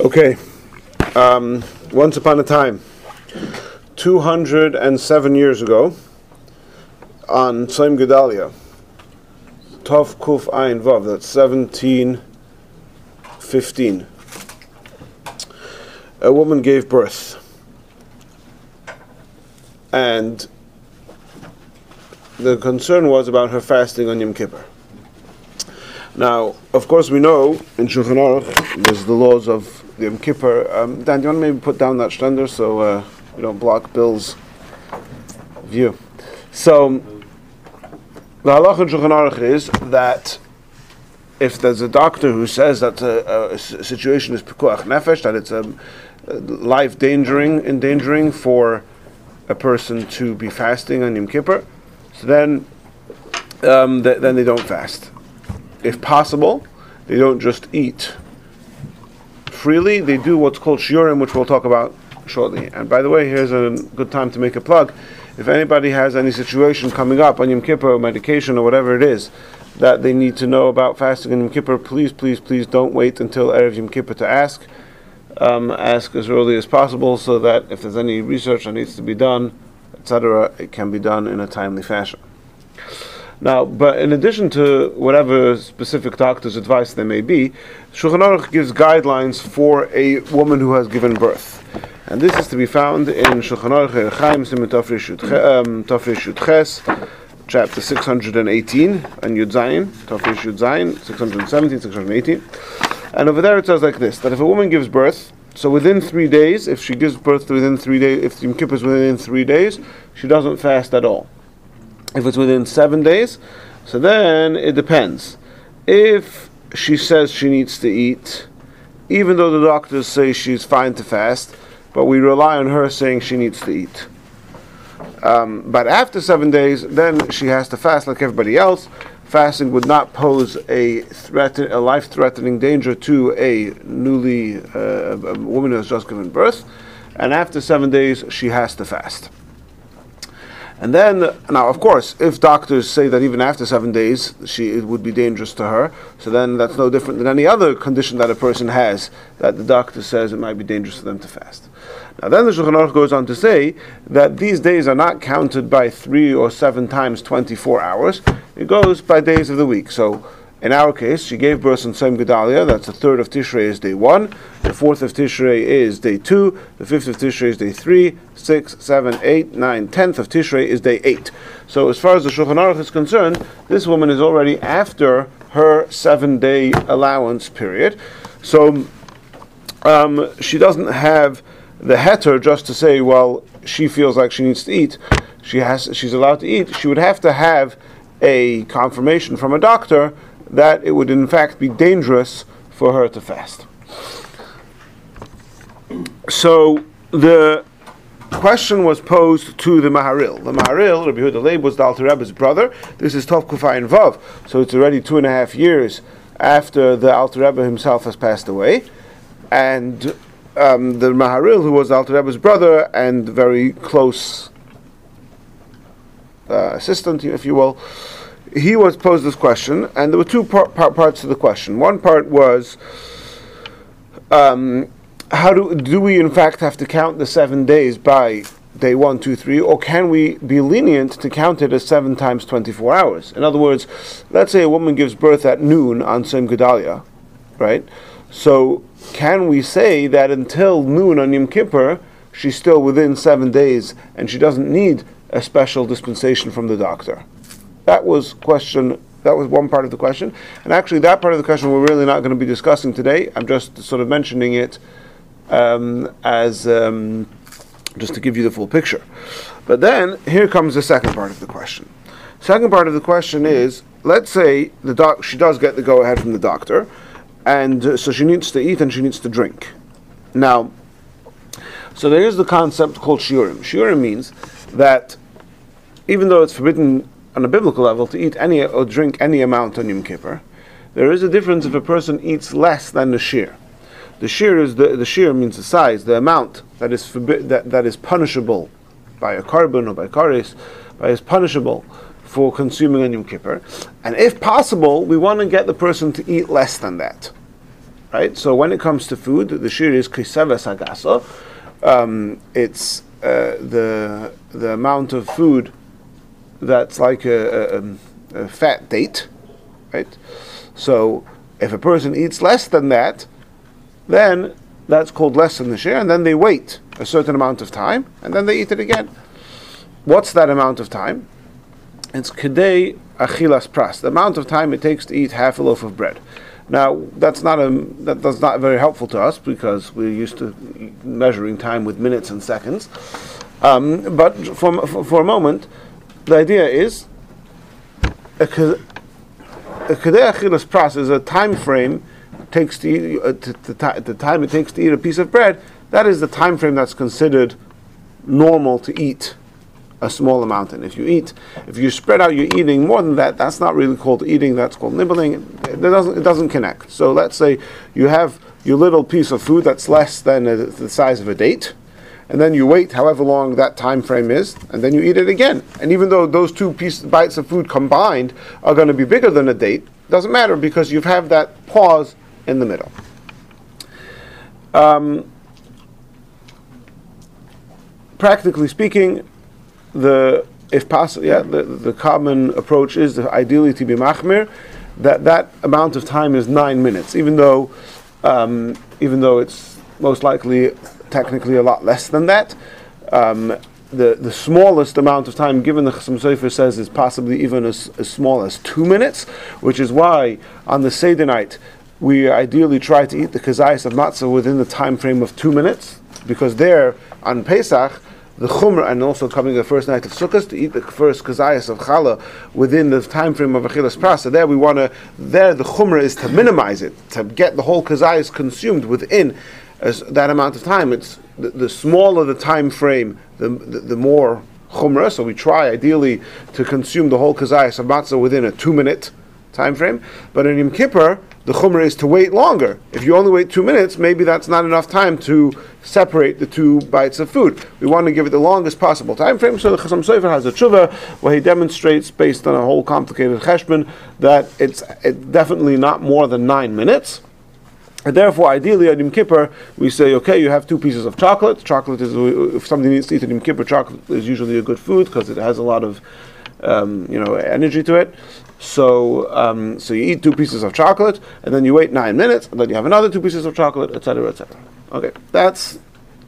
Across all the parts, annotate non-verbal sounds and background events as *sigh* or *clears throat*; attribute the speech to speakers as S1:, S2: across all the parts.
S1: Okay. Um, once upon a time, 207 years ago, on Tzim Gedalia, Tov Kuf Ein Vav, that's 1715, a woman gave birth. And the concern was about her fasting on Yom Kippur. Now, of course, we know in Shulchan Aruch there's the laws of Yom Kippur. Um, Dan, do you want to maybe put down that stender so uh, we don't block Bill's view? So, the halacha in Shulchan is that if there's a doctor who says that a, a situation is pekuach nefesh, that it's a, a life endangering, endangering for a person to be fasting on Yom Kippur, so then um, th- then they don't fast. If possible, they don't just eat freely. They do what's called shiurim, which we'll talk about shortly. And by the way, here's a good time to make a plug. If anybody has any situation coming up on Yom Kippur, medication or whatever it is, that they need to know about fasting on Yom Kippur, please, please, please don't wait until Erev Yom Kippur to ask. Um, ask as early as possible so that if there's any research that needs to be done, etc., it can be done in a timely fashion. Now, but in addition to whatever specific doctor's advice there may be, Shulchan Aruch gives guidelines for a woman who has given birth. And this is to be found in Shulchan Aruch Chaim Simen Tafresh um, Ches, chapter 618, and Yud Zayin, Tafresh Yud Zayin, 617, 618. And over there it says like this, that if a woman gives birth, so within three days, if she gives birth within three days, if Yom Kippur is within three days, she doesn't fast at all. If it's within seven days, so then it depends. If she says she needs to eat, even though the doctors say she's fine to fast, but we rely on her saying she needs to eat. Um, but after seven days, then she has to fast like everybody else. Fasting would not pose a threat, a life-threatening danger to a newly uh, a woman who has just given birth, and after seven days, she has to fast. And then, now, of course, if doctors say that even after seven days, she it would be dangerous to her, so then that's no different than any other condition that a person has that the doctor says it might be dangerous for them to fast. Now, then the Shulchan Aruch goes on to say that these days are not counted by three or seven times 24 hours. It goes by days of the week. So, in our case, she gave birth on Tzim Gedalia. That's the third of Tishrei is day one. The fourth of Tishrei is day two. The fifth of Tishrei is day three. Six, seven, eight, nine, tenth of Tishrei is day eight. So, as far as the Shulchan Aruch is concerned, this woman is already after her seven-day allowance period. So, um, she doesn't have the heter just to say, well, she feels like she needs to eat. She has, she's allowed to eat. She would have to have a confirmation from a doctor that it would in fact be dangerous for her to fast. So the question was posed to the Maharil. The Maharil, Rabbi Yehuda Leib, was the Alter Rebbe's brother. This is Tov Kufayin Vav, so it's already two and a half years after the Alter Rebbe himself has passed away, and um, the Maharil, who was the Alter Rebbe's brother and very close uh, assistant, if you will, he was posed this question, and there were two par- par- parts to the question. One part was, um, how do do we in fact have to count the seven days by day one, two, three, or can we be lenient to count it as seven times twenty-four hours? In other words, let's say a woman gives birth at noon on Sim Gedalia, right? So can we say that until noon on Yom Kippur, she's still within seven days and she doesn't need a special dispensation from the doctor? That was question. That was one part of the question, and actually, that part of the question we're really not going to be discussing today. I'm just sort of mentioning it um, as um, just to give you the full picture. But then here comes the second part of the question. Second part of the question is: Let's say the doc she does get the go ahead from the doctor, and uh, so she needs to eat and she needs to drink. Now, so there is the concept called shiurim. Shiurim means that even though it's forbidden on a biblical level to eat any or drink any amount on Yom Kippur, there is a difference if a person eats less than the shear. The shear is the, the shear means the size, the amount that is forbi- that, that is punishable by a korban or by karis, by is punishable for consuming on Yom Kippur. And if possible, we want to get the person to eat less than that. right? So when it comes to food, the shir is kiseves hagasa. Um, it's uh, the the amount of food that's like a, a, a, fat date, right? So if a person eats less than that, then that's called less than the share, and then they wait a certain amount of time, and then they eat it again. What's that amount of time? It's kedei achilas pras, the amount of time it takes to eat half a loaf of bread. Now that's not a that, that's not very helpful to us because we're used to measuring time with minutes and seconds. Um, but for, for, for a moment, the idea is a kedei achilas is a time frame takes to eat uh, to, to, the time it takes to eat a piece of bread. That is the time frame that's considered normal to eat a small amount. And if you eat, if you spread out your eating more than that, that's not really called eating. That's called nibbling. It doesn't it doesn't connect. So let's say you have your little piece of food that's less than a, the size of a date and then you wait however long that time frame is, and then you eat it again. And even though those two piece, bites of food combined are going to be bigger than a date, doesn't matter because you have that pause in the middle. Um, practically speaking, the if possible, yeah, the, the common approach is ideally to be machmir, that that amount of time is nine minutes, even though um, even though it's most likely technically a lot less than that. Um, the, the smallest amount of time given the Chassam Sofer says is possibly even as, as small as two minutes, which is why on the Seder night we ideally try to eat the kazayas of matzah within the time frame of two minutes, because there on Pesach, the chumrah, and also coming the first night of Sukkot to eat the first kazayas of challah within the time frame of achilas prasa. There we want to, there the chumrah is to minimize it, to get the whole kazayas consumed within as that amount of time. It's the, the smaller the time frame, the, the, the more chumrah. So we try ideally to consume the whole kazayas of matzah within a two minute time frame. But in Yom Kippur, the chumrah is to wait longer. If you only wait two minutes, maybe that's not enough time to separate the two bites of food. We want to give it the longest possible time frame. So the Chassam Sofer has a tshuva where he demonstrates, based on a whole complicated cheshbon, that it's it definitely not more than nine minutes. And therefore, ideally, at Yom Kippur, we say, okay, you have two pieces of chocolate. Chocolate is, if something needs to eat at Yom Kippur, chocolate is usually a good food because it has a lot of, um, you know, energy to it. So, um, so you eat two pieces of chocolate, and then you wait nine minutes, and then you have another two pieces of chocolate, etc., etc. Okay, that's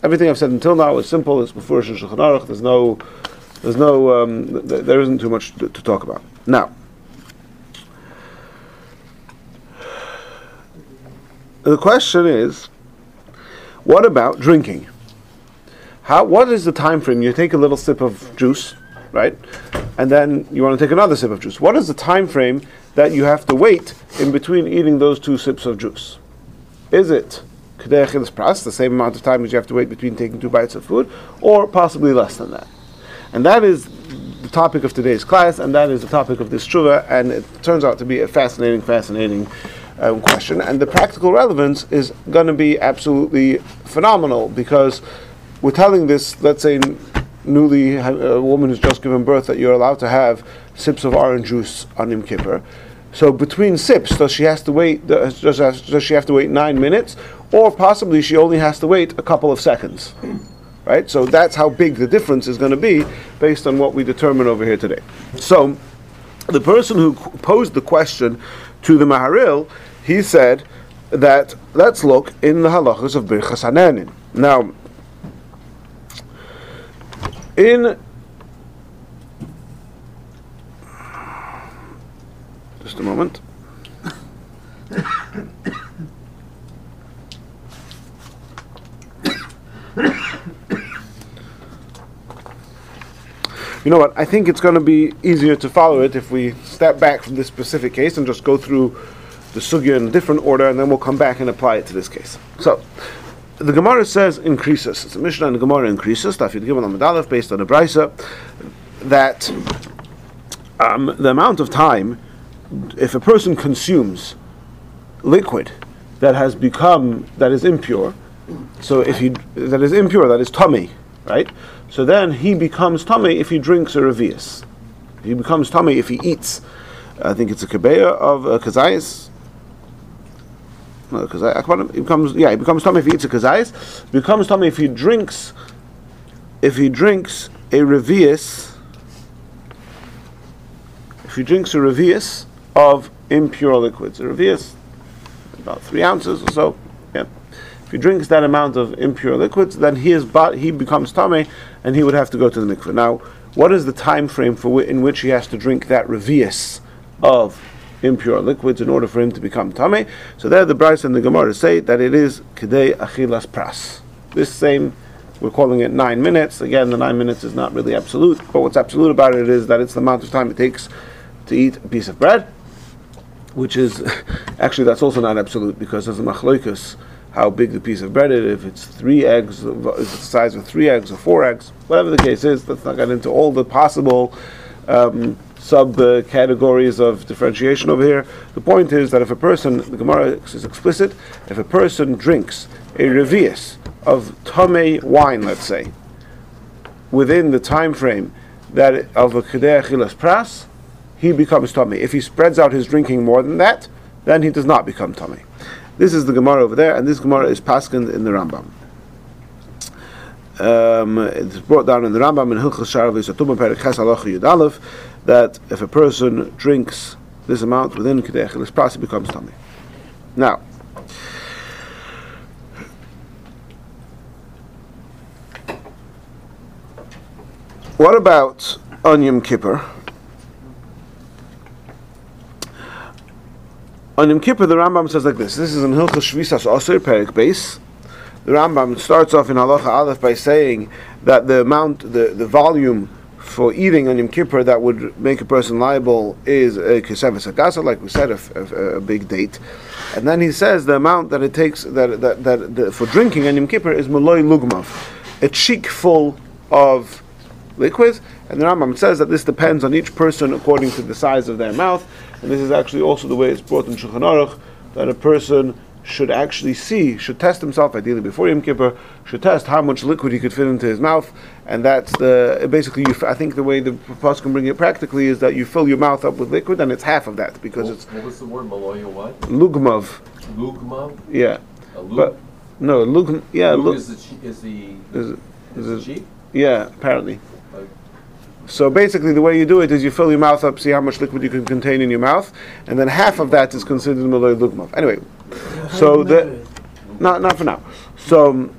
S1: everything I've said until now is simple. It's before Shulchan Aruch. There's no, there's no, um, th- there isn't too much to, to talk about now. The question is, what about drinking? How, what is the time frame? You take a little sip of juice, right? And then you want to take another sip of juice. What is the time frame that you have to wait in between eating those two sips of juice? Is it pras, the same amount of time as you have to wait between taking two bites of food, or possibly less than that? And that is the topic of today's class, and that is the topic of this tshuva, and it turns out to be a fascinating, fascinating um, question, and the practical relevance is going to be absolutely phenomenal because we're telling this, let's say, newly a woman who's just given birth that you're allowed to have sips of orange juice on Yom Kippur. So between sips, does she has to wait? Does, does she have to wait nine minutes, or possibly she only has to wait a couple of seconds? Right. So that's how big the difference is going to be based on what we determine over here today. So the person who posed the question to the Maharil, he said that let's look in the halachas of Birchas. Now, in just a moment. *laughs* you know what? I think it's going to be easier to follow it if we step back from this specific case and just go through the sugya in a different order, and then we'll come back and apply it to this case. So, the Gemara says in Krisus. It's a Mishnah and the Gemara in Krisus. Tafid Gimel Aleph, based on a Brisa, that um, the amount of time, if a person consumes liquid that has become that is impure, so if he that is impure, that is tummy, right? So then he becomes tummy if he drinks a revius. He becomes tummy if he eats. I think it's a kabeya of a kazayas. No, he becomes yeah, he becomes tummy if he eats a kazayis. Becomes tummy if he drinks. If he drinks a revius. If he drinks a revius of impure liquids, a revius about three ounces or so. If he drinks that amount of impure liquids, then he is he becomes tummy, and he would have to go to the mikveh. Now, what is the time frame for w- in which he has to drink that revius of impure liquids in order for him to become tame. So there the Brisa and the Gemara say that it is Kedei Achilas Pras. This same, we're calling it nine minutes. Again, the nine minutes is not really absolute, but what's absolute about it is that it's the amount of time it takes to eat a piece of bread, which is, *laughs* actually that's also not absolute because there's a machloikus how big the piece of bread is, if it's three eggs, if it's the size of three eggs or four eggs, whatever the case is, let's not get into all the possible um, subcategories of differentiation over here. The point is that if a person, the Gemara is explicit, if a person drinks a revius of tame wine, let's say, within the time frame that of a kedei achilas pras, he becomes tummy. If he spreads out his drinking more than that, then he does not become tummy. This is the Gemara over there, and this Gemara is paskened in the Rambam. Um, it's brought down in the Rambam in Hilchas Sharav Yisatuma Perik Ches Halacha Yud Aleph that if a person drinks this amount within Kedei Achilas Pras, becomes tummy. Now, what about on Yom Kippur? On Yom Kippur, the Rambam says like this. This is in Hilchas Shvisas Osir Perik Base. The Rambam starts off in Halacha Aleph by saying that the amount, the, the volume for eating on Yom Kippur that would make a person liable is a keseves agasa, like we said, a, a, a, big date. And then he says the amount that it takes that that, that, for drinking on Yom Kippur is maloi lugmav, a cheek full of liquid. And the Rambam says that this depends on each person according to the size of their mouth. And this is actually also the way it's brought in Shulchan Aruch that a person should actually see, should test himself, ideally before Yom Kippur, should test how much liquid he could fit into his mouth, and that's the basically. You, I think the way the pasuk can bring it practically is that you fill your mouth up with liquid, and it's half of that because
S2: what,
S1: it's.
S2: What was the word maloya? What?
S1: Lugmav.
S2: Lugmav.
S1: Yeah.
S2: lug?
S1: But no, lug. Yeah,
S2: lug is the is the
S1: Is it,
S2: is the
S1: it,
S2: cheek.
S1: yeah, apparently. So basically, the way you do it is you fill your mouth up, see how much liquid you can contain in your mouth, and then half of that is considered malay lugmav. Anyway, so the not not for now. So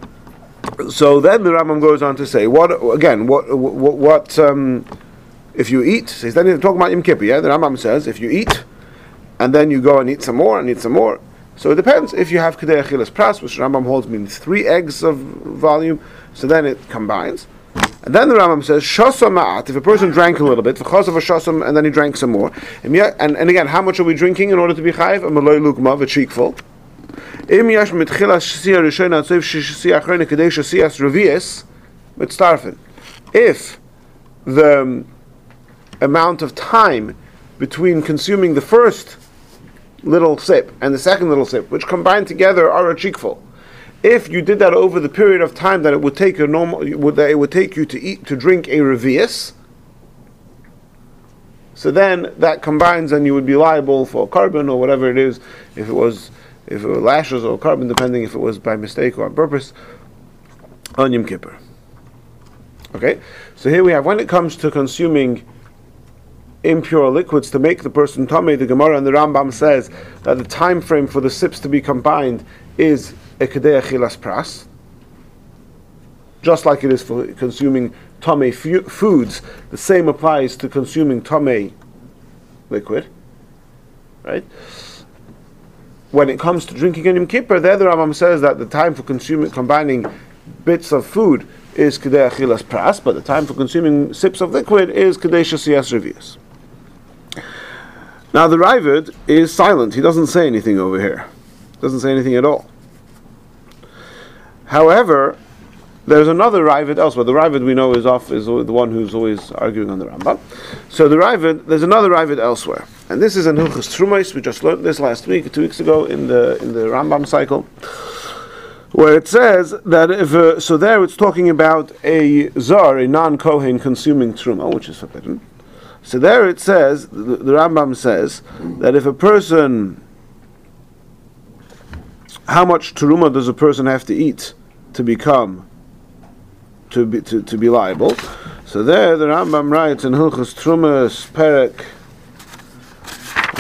S1: so then the Rambam goes on to say what again? What what, what um, if you eat? So he's then talking about Yom Kippur. Yeah, the Rambam says if you eat, and then you go and eat some more and eat some more. So it depends if you have kedei achilas pras, which Rambam holds means three eggs of volume. So then it combines. And then the Rambam says, if a person drank a little bit, a shasam, and then he drank some more. And, and, and again, how much are we drinking in order to be chayiv? A maloi lukmav, a cheekful. If the um, amount of time between consuming the first little sip and the second little sip, which combined together are a cheekful, if you did that over the period of time that it would take a normal, that it would take you to eat to drink a revius, so then that combines and you would be liable for korban or whatever it is, if it was if it were lashes or korban, depending if it was by mistake or on purpose, on Yom Kippur. Okay, so here we have when it comes to consuming impure liquids to make the person tummy, the Gemara and the Rambam says that the time frame for the sips to be combined is a kedei achilas pras, just like it is for consuming tummy fu- foods. The same applies to consuming tummy liquid, right? When it comes to drinking on Yom Kippur, there the Rambam says that the time for consuming combining bits of food is kedei achilas pras, but the time for consuming sips of liquid is kedei shasiyas revius. Now the Ravid is silent; he doesn't say anything over here. Doesn't say anything at all. However, there's another Ravid elsewhere. The Ravid we know is off is the one who's always arguing on the Rambam. So the Ravid, there's another Ravid elsewhere, and this is in Hilchas Trumais. We just learned this last week, two weeks ago in the in the Rambam cycle, where it says that if uh, so there it's talking about a zar, a non-kohen consuming truma, which is forbidden. So there it says the, the Rambam says that if a person how much truma does a person have to eat to become to be to, to be liable? So there, the Rambam writes in Hilchas Trumas Perek.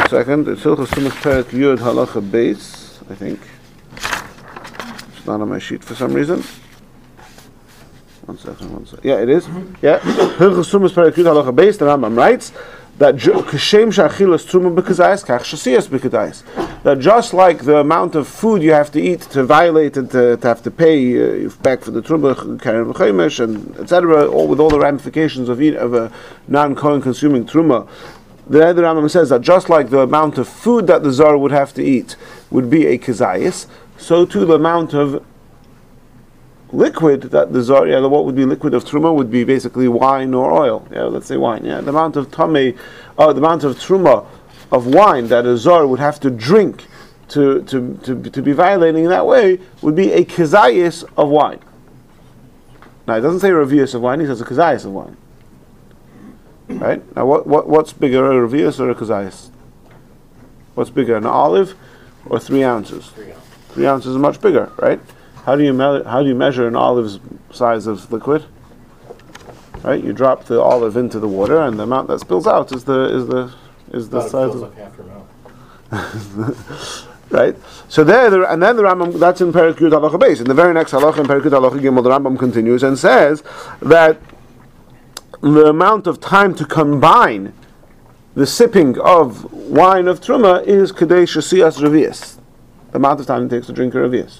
S1: Second, it's Hilchas Trumas Perek Yud Halacha Beis, I think. It's not on my sheet for some reason. One second, one second. Yeah, it is. Yeah, *coughs* Hilchas Trumas Perek Yud Halacha Beis. The Rambam writes that. That just like the amount of food you have to eat to violate and to, to have to pay uh, back for the truma and etc. All with all the ramifications of eat, of a non-kohen consuming truma. The other Rambam says that just like the amount of food that the zar would have to eat would be a kazayis, so too the amount of liquid that the zar, yeah, what would be liquid of truma would be basically wine or oil. Yeah, let's say wine. Yeah, the amount of tame, uh, the amount of truma of wine that a zar would have to drink to, to, to, to be violating in that way would be a kazayis of wine. Now it doesn't say revius of wine; he says a kazayis of wine. Right now, what, what what's bigger, a revius or a kazayis? What's bigger, an olive or three ounces? Three ounces is much bigger, right? How do you me- how do you measure an olive's size of liquid? Right, you drop the olive into the water, and the amount that spills out is the is the is the size
S3: feels
S1: of
S3: like half your mouth. *laughs*
S1: right. So there, the, and then the Rambam that's in Perek Yud Halacha Beis. In the very next halacha in Perek Yud Halacha Gimel, the Rambam continues and says that the amount of time to combine the sipping of wine of truma is kadesh shasias revius. The amount of time it takes to drink a revius.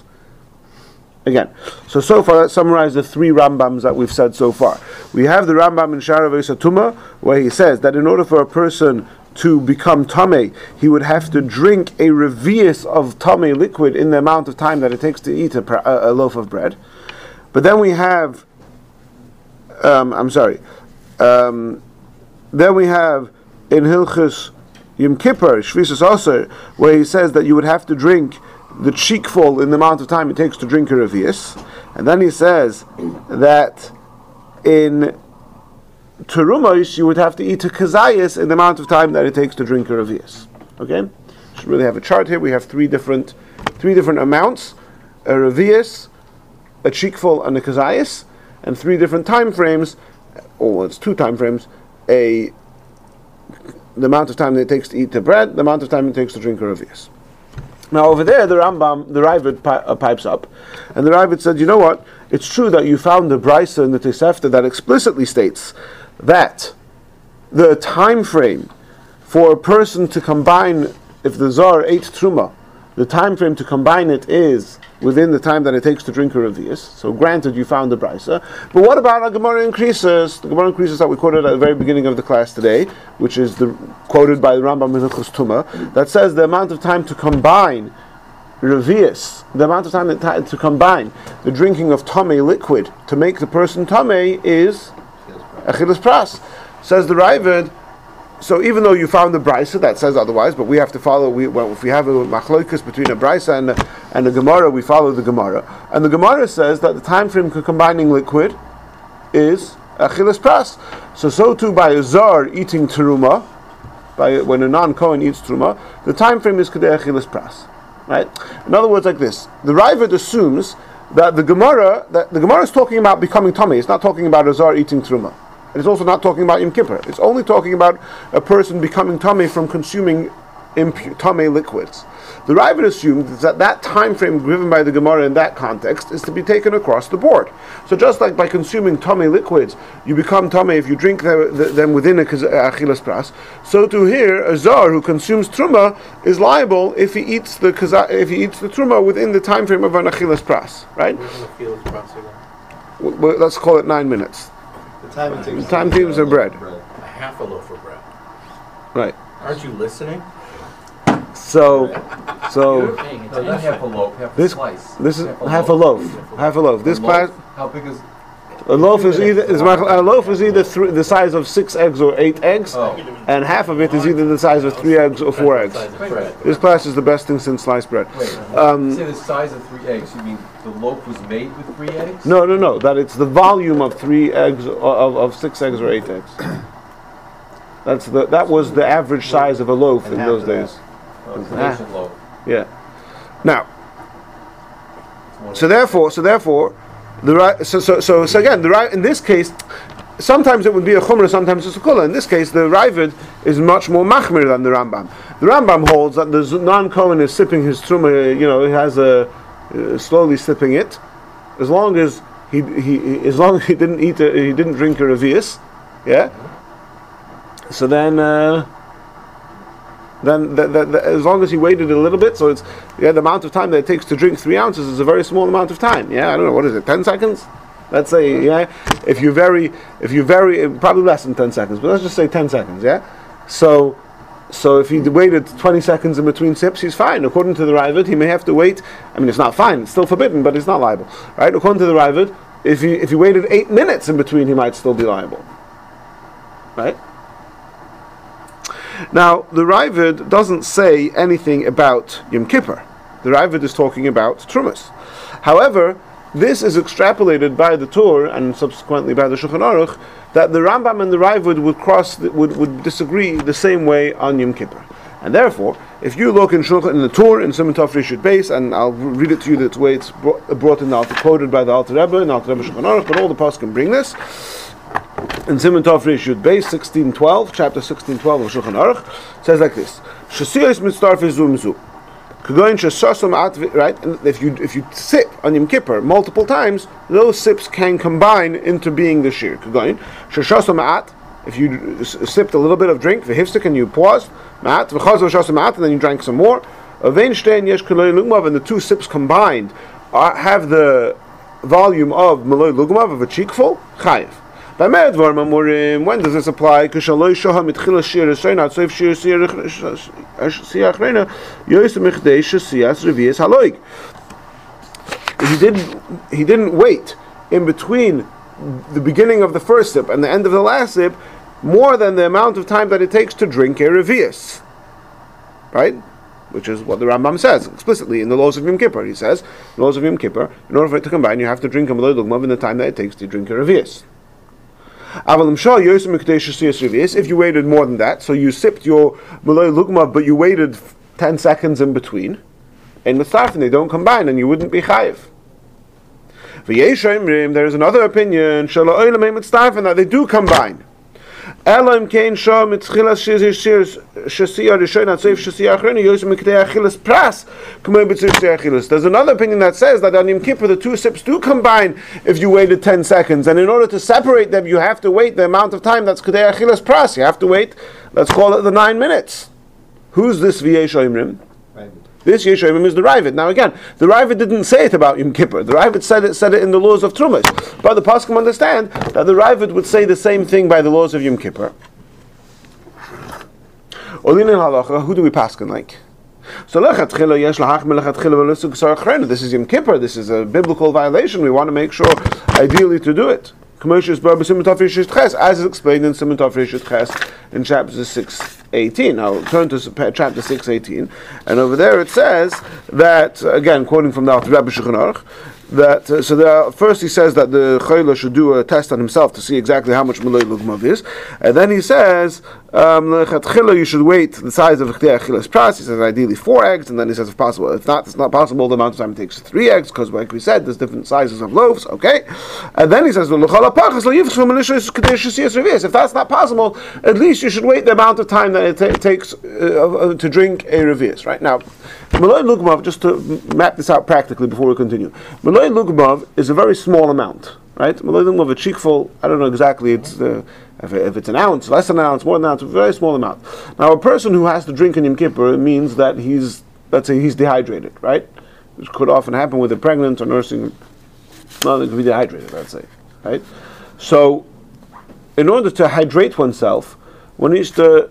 S1: Again, so so far let's summarize the three Rambams that we've said so far. We have the Rambam in Shara Vesatuma, where he says that in order for a person to become tame, he would have to drink a revius of tame liquid in the amount of time that it takes to eat a, a loaf of bread. But then we have, um, I'm sorry, um, then we have in Hilchus Yom Kippur, Shvisas Aser, where he says that you would have to drink the cheekful in the amount of time it takes to drink a revius. And then he says that in Terumos you would have to eat a kazayas in the amount of time that it takes to drink a revius. Okay? Should really have a chart here. We have three different three different amounts: a revius, a cheekful, and a kazayas, and three different time frames. Or it's two time frames. A the amount of time that it takes to eat the bread, the amount of time it takes to drink a revius. Now over there, the Rambam, the Ravid pi- uh, pipes up, and the Ravid said, "You know what? It's true that you found the brisa in the Tosefta that explicitly states that the time frame for a person to combine, if the zar ate truma, the time frame to combine it is within the time that it takes to drink a revius. So granted, you found the brisa. But what about a Gemara in Krisus? The Gemara in Krisus that we quoted at the very beginning of the class today, which is the, quoted by the Rambam Hilchos Tuma, that says the amount of time to combine revius, the amount of time ti- to combine the drinking of tame liquid to make the person tame is achilas pras. Says the Ravid. So even though you found the brisa that says otherwise, but we have to follow. We, well, if we have a machloikus between a brisa and a, and a gemara, we follow the gemara. And the gemara says that the time frame for combining liquid is achilas pras. So so too by a zar eating teruma, by when a non kohen eats teruma, the time frame is kedei achilas pras. Right. In other words, like this: the Ravid assumes that the gemara that the gemara is talking about becoming tummy. It's not talking about a zar eating teruma. And it's also not talking about Yom Kippur. It's only talking about a person becoming tummy from consuming impu- tummy liquids. The Ravid assumed that that time frame given by the Gemara in that context is to be taken across the board. So just like by consuming tummy liquids, you become tummy if you drink the, the, them within a kaz- uh, achilas pras. So to here, a zar who consumes truma is liable if he eats the if he eats the truma within the time frame of an achilas pras. Right?
S3: Where's the field process?
S1: W- w- let's call it nine minutes.
S4: The time it takes.
S1: The time tables are bread.
S3: A half a loaf of bread.
S1: Right.
S3: Aren't you listening?
S1: So, so.
S2: No, not half a loaf, half a
S1: This
S2: slice.
S1: this is half a loaf. Half a loaf. This
S2: A
S1: class.
S2: How big is?
S1: A loaf is either is a loaf is either three, the size of six eggs or eight eggs,
S2: Oh,
S1: and half of it is either the size of three eggs or four eggs.
S3: Size of bread.
S1: This class is the best thing since sliced bread.
S2: wait.
S1: Um,
S2: you say the size of three eggs. You mean the loaf was made with three eggs?
S1: No, no, no. That it's the volume of three eggs of, of six eggs or eight eggs. *coughs* That's the that was the average size of a loaf in those days.
S2: Oh,
S1: Ah.
S2: loaf.
S1: Yeah. Now, So therefore, so therefore, the right. So so so, so again, the right in this case, sometimes it would be a chumrah, sometimes it's a kula. In this case, the Ravid is much more machmir than the Rambam. The Rambam holds that the non Kohen is sipping his truma. You know, he has a uh, slowly sipping it, as long as he, he as long as he didn't eat a, he didn't drink a revius, yeah. So then. Uh, then the, the, the, as long as he waited a little bit, so it's yeah, the amount of time that it takes to drink three ounces is a very small amount of time. Yeah, I don't know what is it, ten seconds? Let's say hmm. yeah, if you very, if you very, probably less than ten seconds, but let's just say ten seconds. Yeah, so. So if he waited 20 seconds in between sips, he's fine. According to the Ravid, he may have to wait. I mean, it's not fine; it's still forbidden, but it's not liable, right? According to the Ravid, if he if he waited eight minutes in between, he might still be liable, right? Now, the Ravid doesn't say anything about Yom Kippur. The Ravid is talking about Trumas. However, this is extrapolated by the Tur and subsequently by the Shulchan Aruch that the Rambam and the Ravid would cross would, would disagree the same way on Yom Kippur. And therefore, if you look in Shulchan in the Tur in Simon Tov Rishut base, and I'll read it to you the way it's brought in the Alter, quoted by the Alter Rebbe in Alter Rebbe Shulchan Aruch, but all the past can bring this in Simon Tov Rishud Base 1612, chapter 1612 of Shulchan Aruch, says like this: Shasiyos mitzarf izumzu. Right, and if you if you sip on Yom Kippur multiple times, those sips can combine into being the shir. Kagoin If you sipped a little bit of drink, the hifstik, and you paused, ma'at v'chazal shasam and then you drank some more. Avein yesh and the two sips combined are, have the volume of malay lugmav of a cheekful chayiv. When does this apply? He didn't. He didn't wait in between the beginning of the first sip and the end of the last sip more than the amount of time that it takes to drink a revius. Right? Which is what the Rambam says explicitly in the laws of Yom Kippur. He says, the laws of Yom Kippur, in order for it to combine, you have to drink a Malay in the time that it takes to drink a revius. If you waited more than that, so you sipped your Malay Lugma, but you waited 10 seconds in between, and the they don't combine, and you wouldn't be chayiv. There is another opinion that they do combine. Kein mit mikdei achilas pras achilas. There's another opinion that says that on Yom Kippur the two sips do combine if you waited 10 seconds, and in order to separate them you have to wait the amount of time that's k'dei achilas pras. You have to wait, let's call it the 9 minutes. Who's this v'yesh oimrim? This Yeshayim is the Ravid. Now again, the Ravid didn't say it about Yom Kippur. The Ravid said it, said it in the laws of Trumas. But the Paskim understand that the Ravid would say the same thing by the laws of Yom Kippur. Halacha, who do we paskin like? So this is Yom Kippur. This is a biblical violation. We want to make sure, ideally, to do it. As is explained in Simon Ches in chapter 6 18. I'll turn to chapter 6, 18. And over there it says that, again, quoting from the Rebbe Shulchan that uh, so there, first he says that the chayla should do a test on himself to see exactly how much malay lugmav is, and then he says um, you should wait the size of chilas pras. He says ideally four eggs, and then he says if possible, if not, it's not possible. The amount of time it takes three eggs because, like we said, there's different sizes of loaves. Okay, and then he says if that's not possible, at least you should wait the amount of time that it, t- takes uh, to drink a revius. Right now, malay lugmav. Just to map this out practically before we continue, malay lugmav is a very small amount. Right, malay lugmav a cheekful. I don't know exactly. It's uh, if, if, it's an ounce, less than an ounce, more than an ounce, a very small amount. Now, a person who has to drink in Yom Kippur means that he's, let's say, he's dehydrated, right? Which could often happen with a pregnant or nursing. Well, it could be dehydrated, let's say, right? So, in order to hydrate oneself, one needs to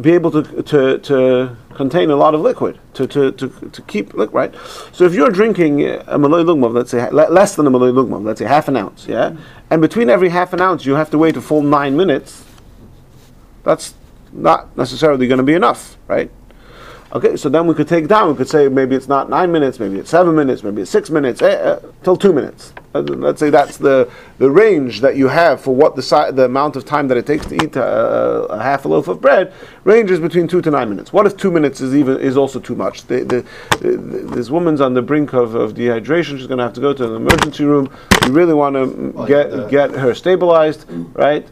S1: be able to, to, to contain a lot of liquid to, to, to, to keep right? So if you're drinking a malay lugmav, let's say less than a malay lugmav, let's say half an ounce, yeah, and between every half an ounce you have to wait a full nine minutes, that's not necessarily going to be enough, right? Okay, so then we could take down. We could say maybe it's not nine minutes, maybe it's seven minutes, maybe it's six minutes, eh, eh, till two minutes. Uh, let's say that's the, the range that you have for what the si- the amount of time that it takes to eat a, a half a loaf of bread ranges between two to nine minutes. What if two minutes is even is also too much? The, the, the, this woman's on the brink of, of dehydration. She's going to have to go to an emergency room. You really want to
S3: Well,
S1: get get her stabilized, right?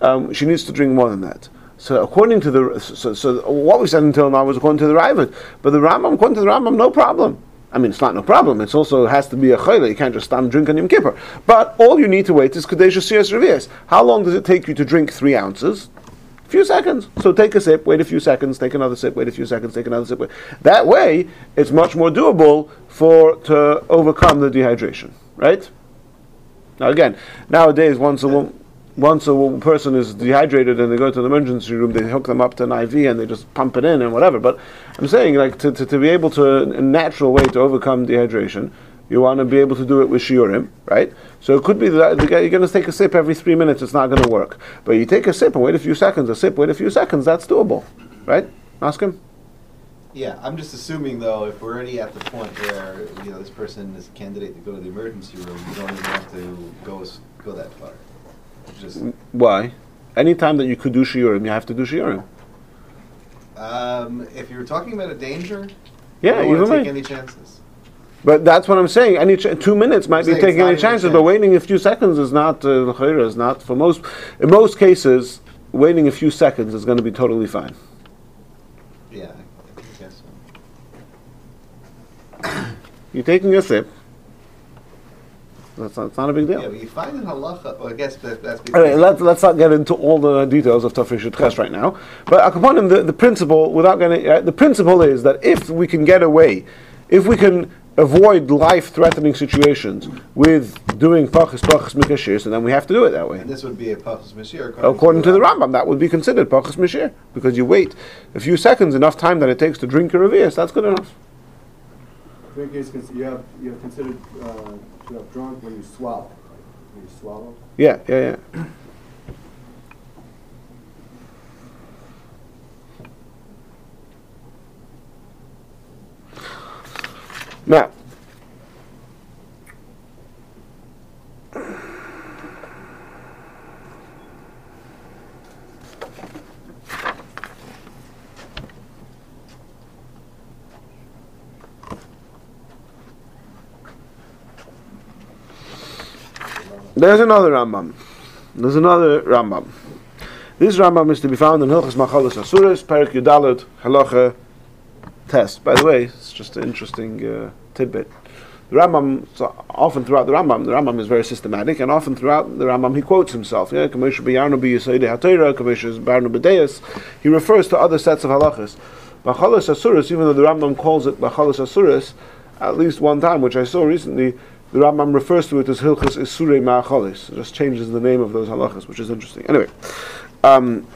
S1: Um, she needs to drink more than that. So according to the so, so what we said until now was according to the Ravid, but the Rambam according to the Rambam no problem. I mean, it's not no problem. It also has to be a chayla. You can't just stop drink on Yom Kippur. But all you need to wait is Kadesh Siyas Revias. How long does it take you to drink three ounces? A few seconds. So take a sip, wait a few seconds, take another sip, wait a few seconds, take another sip. Wait. That way, it's much more doable for to overcome the dehydration, right? Now again, nowadays once a woman, once a person is dehydrated and they go to the emergency room, they hook them up to an IV and they just pump it in and whatever. But I'm saying like to, to, to be able to a natural way to overcome dehydration, you want to be able to do it with shiurim, right? So it could be that you're going to take a sip every three minutes. It's not going to work. But you take a sip and wait a few seconds. A sip, wait a few seconds. That's doable, right? Ask him.
S4: Yeah, I'm just assuming though, if we're already at the point where, you know, this person is a candidate to go to the emergency room, you don't even have to go, go that far. Just,
S1: Why? Anytime that you could do shiurim, you have to do shiurim.
S4: um, if you're talking about a danger,
S1: Yeah,
S4: you don't
S1: way.
S4: take any chances.
S1: But that's what I'm saying. Any ch- two minutes might
S4: I'm
S1: be taking any chances,
S4: chance.
S1: but waiting a few seconds is not uh, is not for most. In most cases, waiting a few seconds is going to be totally fine.
S4: Yeah, I guess so.
S1: You're taking a sip. That's not, it's not a big deal.
S4: Yeah,
S1: deal.
S4: but you find in halacha, well, I guess that, that's
S1: All right, let's, let's not get into all the details of Tafresh Ches right now. But Akaponim, the, the principle, without getting, uh, the principle is that if we can get away, if we can avoid life-threatening situations with doing pachas pachas mikashir, so then we have to do it that way.
S4: and this would be a pachas mashir
S1: According to the Rambam, that would be considered pachas mishir because you wait a few seconds, enough time that it takes to drink your revius. That's good enough.
S5: Drink is, cons- you have, you have considered, uh, to have drunk when you swallow. When you swallow.
S1: Yeah, yeah, yeah. Now, there's another Rambam. There's another Rambam. This Rambam is to be found in Hilchas Machalas Asuras, Perik Yudalit, Halacha Test. By the way, it's just an interesting uh, tidbit. The Rambam, so often throughout the Rambam, the Rambam is very systematic, and often throughout the Rambam he quotes himself. He refers to other sets of halachas. Machalas Asuras, even though the Rambam calls it Machalas Asuras, at least one time, which I saw recently, the Rambam refers to it as Hilchas Isurei Ma'achalis. It just changes the name of those halachas, which is interesting. Anyway, um,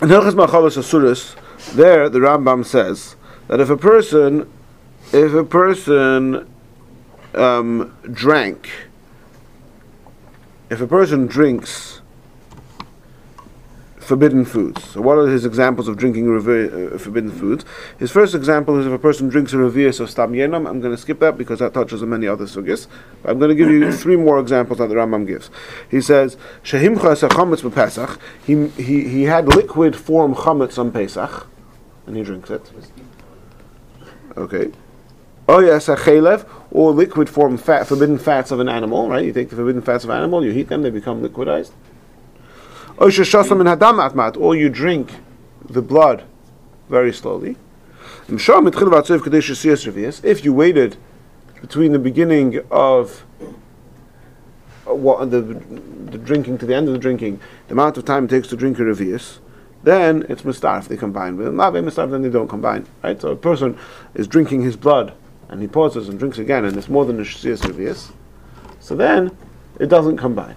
S1: in Hilchas Ma'achalis Asuras, there the Rambam says that if a person, if a person um, drank, if a person drinks forbidden foods. So, what are his examples of drinking uh, forbidden foods? His first example is if a person drinks a revius of stam yenam. I'm going to skip that because that touches on many other sugis. I'm going to give you *coughs* three more examples that the Rambam gives. He says, "Shehimcha chametz Pesach." He he he had liquid form chametz on Pesach, and he drinks it. Okay. Oh yes, a chelev or liquid form fat, forbidden fats of an animal. Right? You take the forbidden fats of an animal, you heat them, they become liquidized. Or you drink the blood very slowly. If you waited between the beginning of uh, what the, the drinking to the end of the drinking, the amount of time it takes to drink a revius, then it's mustar if they combine. With not mustar, then they don't combine. Right? So a person is drinking his blood and he pauses and drinks again, and it's more than a shisias revius. So then it doesn't combine.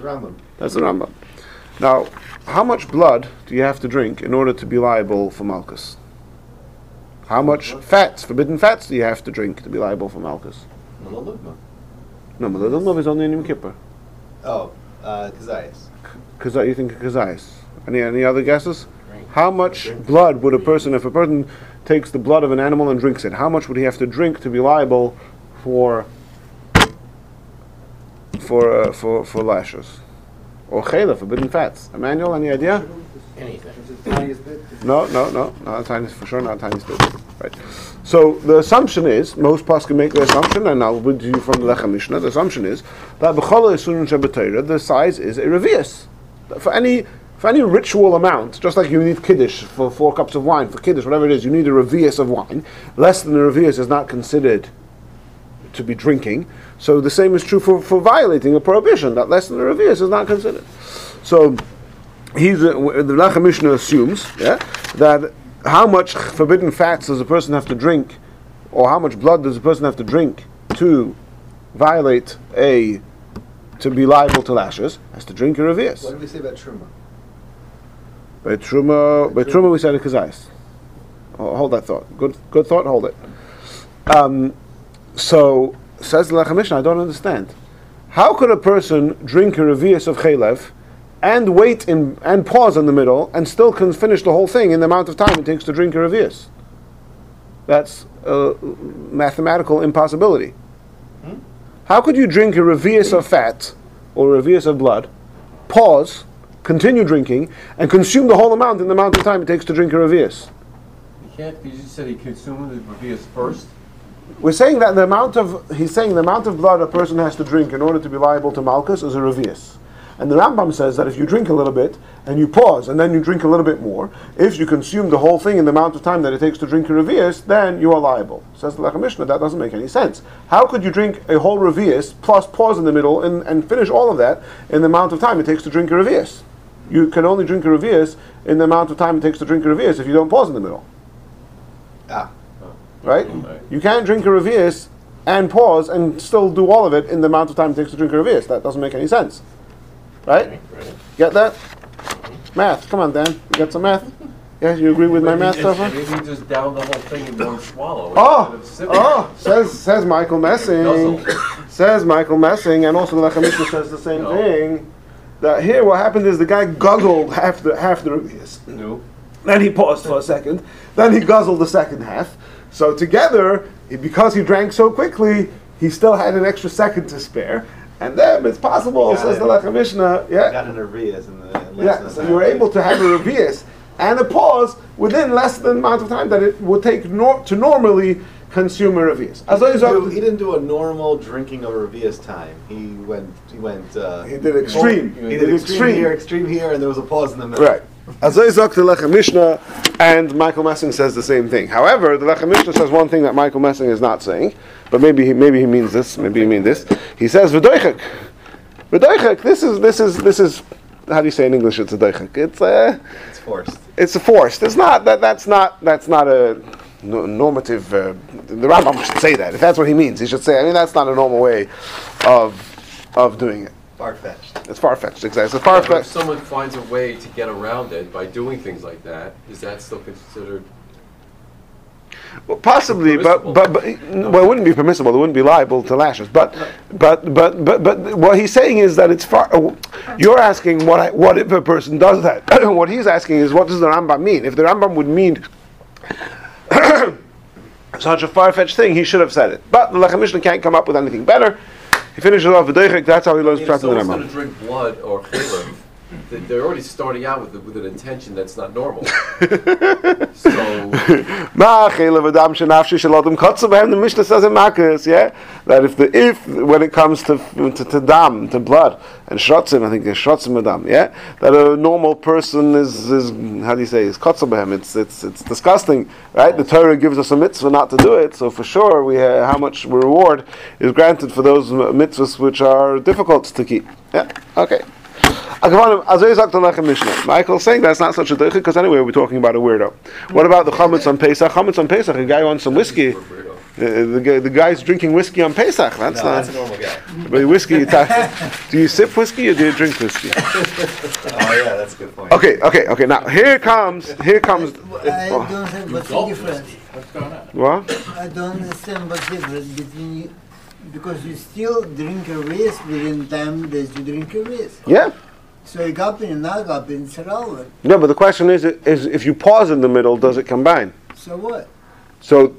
S4: That's the Rambam.
S1: That's the Rambam. Now, how much blood do you have to drink in order to be liable for Malkus? How much fats, forbidden fats, do you have to drink to be liable for Malkus?
S4: Malalugma.
S1: No, Malilum is only in Yom Kippur.
S4: Oh, uh, Kazayas.
S1: Because you think of Kazais. Any any other guesses? How much blood would a person, if a person takes the blood of an animal and drinks it, how much would he have to drink to be liable for for uh, for for lashes, or chela, forbidden fats. Emmanuel, any idea?
S3: Anything.
S5: Just the tiniest bit.
S1: No, no, no, not a tiny, for sure, not a tiny bit. Right. So the assumption is, most can make the assumption, and I'll read to you from the Lechem Mishnah. The assumption is that b'chola esunin shabbatayra, the size is a revius. For any for any ritual amount, just like you need kiddush for four cups of wine, for kiddush, whatever it is, you need a revius of wine. Less than a revius is not considered to be drinking. So the same is true for, for violating a prohibition. That less than a revius is not considered. So he's uh, the Lechem Mishnah assumes yeah, that how much forbidden fats does a person have to drink, or how much blood does a person have to drink to violate a to be liable to lashes, has to drink a
S4: What
S1: revius.
S4: did we say about truma?
S1: By truma, by truma we said a kazais. Oh, Hold that thought. Good, good thought. Hold it. Um, so says the Mishnah, I don't understand. How could a person drink a revius of chaylev and wait in and pause in the middle and still can finish the whole thing in the amount of time it takes to drink a revius? That's a mathematical impossibility. Hmm? How could you drink a revius of fat or a revius of blood, pause, continue drinking, and consume the whole amount in the amount of time it takes to drink a revius?
S2: You can't, because you just said he consumed the revius first.
S1: We're saying that the amount of he's saying the amount of blood a person has to drink in order to be liable to malkus is a revius. And the Rambam says that if you drink a little bit and you pause and then you drink a little bit more, if you consume the whole thing in the amount of time that it takes to drink a revius, then you are liable. Says the Lechem Mishnah, that doesn't make any sense. How could you drink a whole revius plus pause in the middle and, and finish all of that in the amount of time it takes to drink a revius? You can only drink a revius in the amount of time it takes to drink a revius if you don't pause in the middle.
S4: Ah,
S1: right?
S2: Right.
S1: You can't drink a revius and pause and still do all of it in the amount of time it takes to drink a revius. That doesn't make any sense, right?
S3: Right.
S1: Get that? Math. Come on, Dan. You got some math? Yeah, you agree with my math so far?
S2: Maybe he just down the whole thing in one swallow.
S1: Oh,
S2: instead of sipping.
S1: oh, says says Michael Messing. Says Michael Messing, and also the Lechem Mishnah says the same
S2: No.
S1: thing. That here, what happened is the guy guzzled half the half the revius.
S2: No.
S1: Then he paused for a second. Then he guzzled the second half. So together, because he drank so quickly, he still had an extra second to spare. And then it's possible, says
S4: it.
S1: the Lechem Mishnah, yeah,
S4: got an Arias in the.
S1: yeah. So you were able to have a *laughs* revius and a pause within less than the amount of time that it would take nor- to normally consume a revius. As
S4: He
S1: long as
S4: didn't, do, he didn't do a normal drinking of Revia's time. He went. He went. Uh,
S1: He did extreme.
S4: He
S1: He
S4: did
S1: did
S4: extreme,
S1: extreme.
S4: here, extreme here, and there was a pause in the middle.
S1: Right. Zok the Lechem Mishnah, and Michael Messing says the same thing. However, the Lechem Mishnah says one thing that Michael Messing is not saying, but maybe he, maybe he means this. Maybe he means this. He says v'doichek. V'doichek. This is this is this is how do you say in English? It's a doichek. It's uh,
S4: It's forced.
S1: it's a forced. It's not that. That's not. That's not a no- normative. Uh, the Rambam should say that. If that's what he means, he should say. I mean, that's not a normal way of of doing it.
S4: Far fetched.
S1: It's far fetched. Exactly. It's far
S2: But if someone finds a way to get around it by doing things like that, is that still considered?
S1: Well, possibly, but,
S2: Permissible.
S1: but but well, it wouldn't be permissible. It wouldn't be liable to lashes. But but but but but what he's saying is that it's far. uh, You're asking what I, what if a person does that? *clears throat* what he's asking is what does the Rambam mean? If the Rambam would mean *coughs* such a far fetched thing, he should have said it. But the Lechem Mishnah can't come up with anything better. He finishes off with Deichik. That's how he learns in the Rambam.
S2: drink blood or they're already starting out with, with an intention that's not normal. *laughs* so *laughs*
S1: Ma adam shenafshi adam kotzer behem. The Mishnah says in Makkas, yeah, that if the if when it comes to to, to dam to blood and shrotzim, I think it's shrotzim adam, yeah, that a normal person is is how do you say is kotzer behem. It's it's it's disgusting, right? The Torah gives us a mitzvah not to do it, so for sure we uh, how much reward is granted for those mitzvahs which are difficult to keep. Yeah, okay. Michael's saying that's not such a deichik because anyway we're talking about a weirdo. What about the chametz on Pesach? Chametz on Pesach, a guy wants some whiskey. The, guy, the guy's drinking whiskey on Pesach. That's
S4: No,
S1: not.
S4: that's a normal guy.
S1: But whiskey, you do you sip whiskey or do you drink whiskey? *laughs*
S4: Oh yeah, that's a good point.
S1: Okay, okay, okay. Now here comes, here comes.
S6: I don't have what's the difference.
S1: What?
S6: I don't understand what's the difference between you, because you still drink a race within time that you drink a race.
S1: Yeah.
S6: So you got in, not got in, it's relevant.
S1: No, but the question is, is if you pause in the middle, does it combine?
S6: So what?
S1: So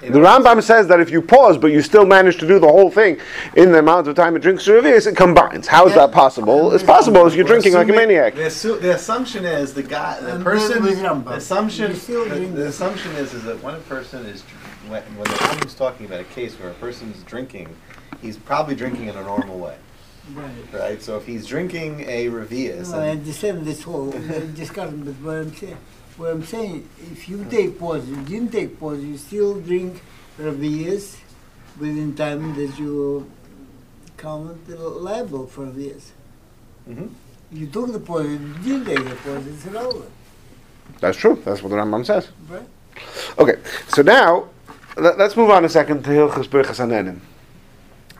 S1: The Rambam says that if you pause, but you still manage to do the whole thing in the amount of time it drinks Revius, it combines. How is
S6: Yeah.
S1: that possible? It's possible if you're drinking like a maniac.
S4: The, assu- the assumption is the guy, the
S6: And
S4: person,
S6: then with Rambam.
S4: the assumption, the, the assumption is, is that when a person is, when, when the Rambam's talking about a case where a person is drinking, he's probably drinking in a normal way,
S6: Right.
S4: right? So if he's drinking a Revius,
S6: No, I
S4: and
S6: understand this whole discussion, but what I'm saying, what I'm saying, if you take pause, you didn't take pause, you still drink Rabias within time that you count liable for Rabias.
S4: Mhm.
S6: You took the pause, you didn't take the pause, it's irrelevant,
S1: That's true. That's what the Rambam says.
S6: right?
S1: Okay, so now let, us move on a second to Hilchas Birchas Hanenim.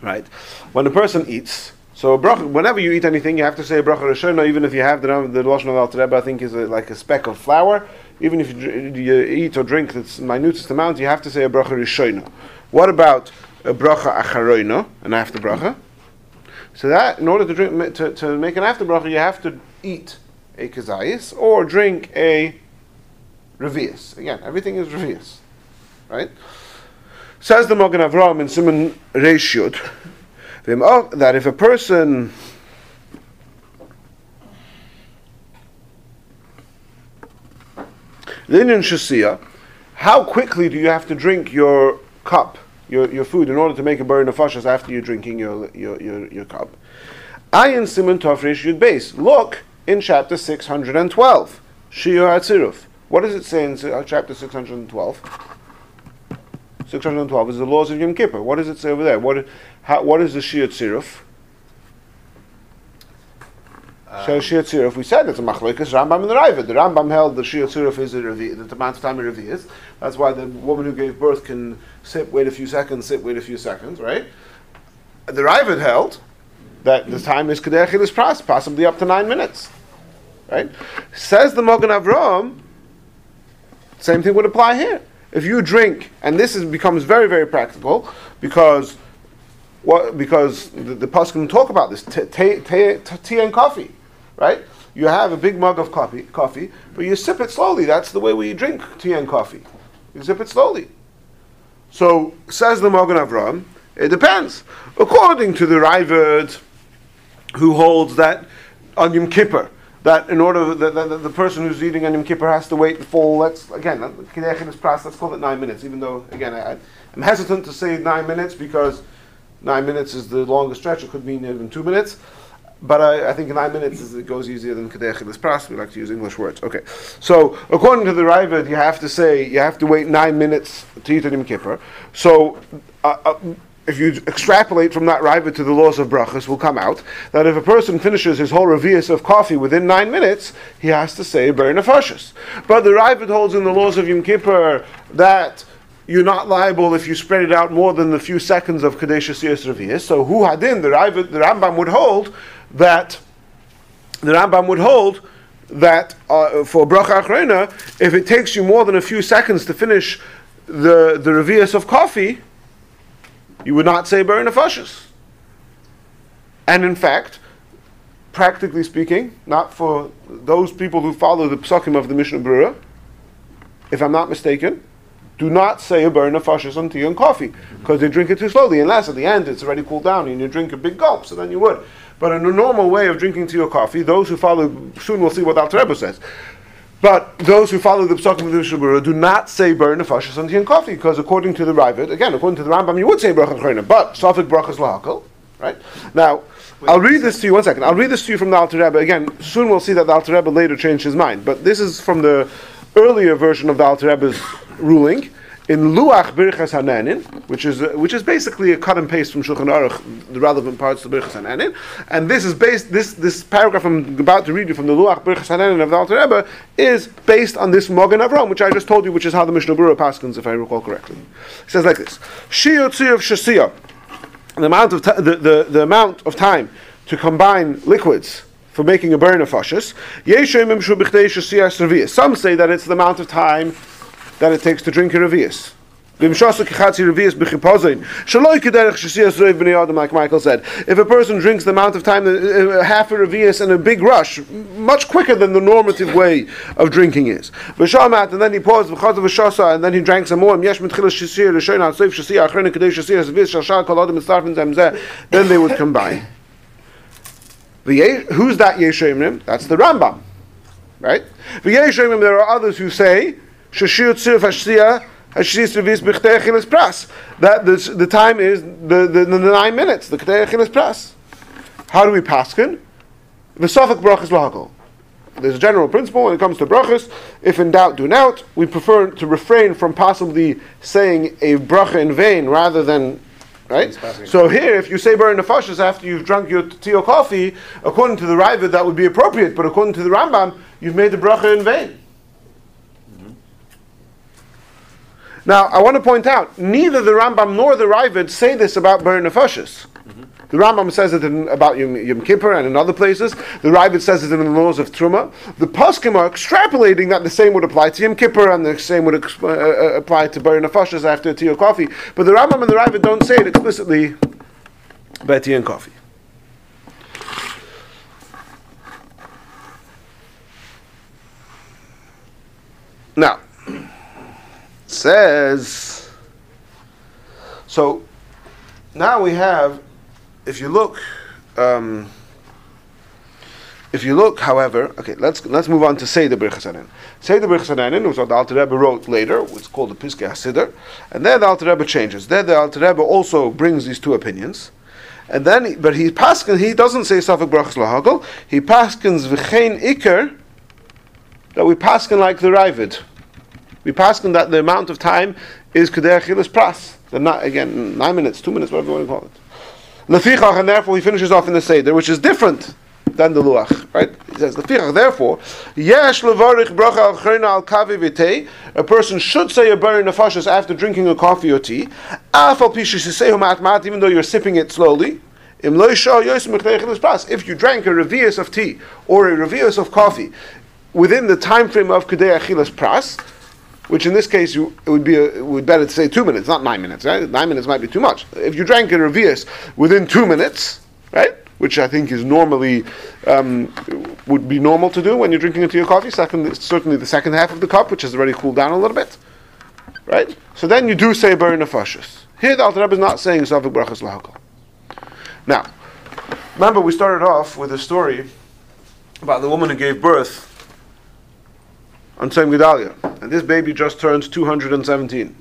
S1: Right, when a person eats, so bracha, whenever you eat anything, you have to say a bracha rishona, even if you have the the lashon of Alter Rebbe, I think is a, like a speck of flour. Even if you, you eat or drink that's minutest amount, you have to say a bracha rishona. What about a bracha acharoina, an after bracha? So that, in order to drink to, to make an after bracha, you have to eat a kazayis or drink a revius. Again, everything is revius, right? Says the Mogen Avraham in Simon Reishud that if a person Linen Shasia, how quickly do you have to drink your cup, your, your food, in order to make a Borei Nefashos after you're drinking your, your, your, your cup? Ayin Simon Tofresh Yud Beis. Look in chapter 612, Shio Hatziruf. What does it say in chapter 612? 612 is the laws of Yom Kippur. What does it say over there? What, how, what is the Shia Tziruf? Um, so Shia Tziruf, we said it's a machlokes Rambam and the Raavad. The Rambam held the Shia Tziruf is a revi, that the amount of time a revi. That's why the woman who gave birth can sit, wait a few seconds, sit, wait a few seconds, right? The Raavad held that the time is Kedech Chilis Pras, possibly up to nine minutes, right? Says the Mogen Avram, same thing would apply here. If you drink, and this is, becomes very, very practical, because what, because the, the Paskin talk about this, t- t- t- t- tea and coffee, right? You have a big mug of coffee, coffee, but you sip it slowly. That's the way we drink tea and coffee. You sip it slowly. So, says the Mogen Avram, it depends. According to the Raavad, who holds that on Yom Kippur, that in order that, the person who's eating on Yom Kippur has to wait the full. Let's again, Kiddush is pras. Let's call it nine minutes. Even though again, I, I'm hesitant to say nine minutes because nine minutes is the longest stretch. It could mean even two minutes. But I, I think nine minutes is, it goes easier than Kadech Pras. We like to use English words. Okay. So, according to the Raavad, you have to say, you have to wait nine minutes to eat on Yom Kippur. So, uh, uh, if you extrapolate from that Raavad to the laws of brachas, will come out that if a person finishes his whole revius of coffee within nine minutes, he has to say Borei Nefashos. But the Raavad holds in the laws of Yom Kippur that you're not liable if you spread it out more than the few seconds of Kadesh Siyas Revius. So, who hadin, the, Raavad, the Rambam would hold that the Rambam would hold that uh, for bracha achrona, if it takes you more than a few seconds to finish the the revius of coffee, you would not say Borei Nefashos. And in fact, practically speaking, not for those people who follow the psakim of the Mishnah Brura, if I'm not mistaken, do not say a Borei Nefashos on tea and coffee because they drink it too slowly. Unless at the end it's already cooled down and you drink a big gulp, so then you would. But in a normal way of drinking tea or coffee, those who follow, soon we'll see what Alter Rebbe says. But those who follow the Psakim of the Mishnah Berurah do not say Borei Nefashos on tea and coffee, because according to the Ravid, again, according to the Rambam, you would say bracha chreina, but Safik brachas lahakal, right? Now, I'll read this to you, one second, I'll read this to you from the Alter Rebbe. Again, soon we'll see that the Alter Rebbe later changed his mind, but this is from the earlier version of the Alter Rebbe's ruling, in Luach Birchas Hananin, which is uh, which is basically a cut and paste from Shulchan Aruch, the relevant parts of Birchas Hananin, and this is based this this paragraph I'm about to read you from the Luach Birchas Hananin of the Alter Rebbe is based on this Mogen Avram, which I just told you, which is how the Mishnah Berurah paskins, if I recall correctly. It says like this: Shio Tzir of Shasiyah, the amount of t- the, the the amount of time to combine liquids for making a Borei Nefashos. Some say that it's the amount of time that it takes to drink a revius. Like Michael said. If a person drinks the amount of time, uh, half a revius in a big rush, much quicker than the normative way of drinking is. And then he paused, and then he drank some more. Then they would combine. Who's that Yeshemrim? That's the Rambam. Right? The there are others who say, Shashir tzir fashiyah, Hashis revis b'chtei achilas pras. That the, the time is the, the, the, nine minutes, the chtei achilas pras. How do we paskin? The Safek brachas lahakol. There's a general principle when it comes to brachas. If in doubt, do not. We prefer to refrain from possibly saying a bracha in vain rather than right. So here, if you say Borei Nefashos after you've drunk your tea or coffee, according to the Ravid, that would be appropriate. But according to the Rambam, you've made the bracha in vain. Now, I want to point out, neither the Rambam nor the Ravid say this about Borei Nefashos. The Rambam says it in, about Yom, Yom Kippur and in other places. The Ravid says it in the laws of Truma. The Poskim are extrapolating that the same would apply to Yom Kippur and the same would uh, uh, apply to Borei Nefashos after tea or coffee. But the Rambam and the Ravid don't say it explicitly about tea and coffee. Now, says so now we have if you look um, if you look however okay let's let's move on to say the Birchas say the Birchas was what the Alter Rebbe wrote later it's called the Piskei HaSiddur and there the Alter Rebbe changes. There the Alter Rebbe also brings these two opinions. And then but he paskin he doesn't say Safek Brachas Lahagel. He paskins V'chein Iker that we paskin like the Ravid we pass on that the amount of time is Kedei Achilas Pras. Not, again, nine minutes, two minutes, whatever you want to call it. Lefichach, and therefore he finishes off in the Seder, which is different than the Luach, right? He says, Lefichach, therefore, Yesh levarich bracha al chrena al kavi v'tei, a person should say a Borei Nefashos after drinking a coffee or tea, af al pishish yisehu mat even though you're sipping it slowly, Im lo Achilas Pras. If you drank a revius of tea or a revius of coffee within the time frame of Kedei Achilas Pras, which in this case you, it would be a, it would better to say two minutes, not nine minutes. Right? Nine minutes might be too much. If you drank a revius within two minutes, right, which I think is normally um, would be normal to do when you're drinking tea or coffee. Second, certainly the second half of the cup, which has already cooled down a little bit, right. So then you do say Borei Nefashos. Here the Alter Rebbe is not saying Safek Brachas Lahakal. Now, remember we started off with a story about the woman who gave birth on Tzom Gedalia. And this baby just turned 217.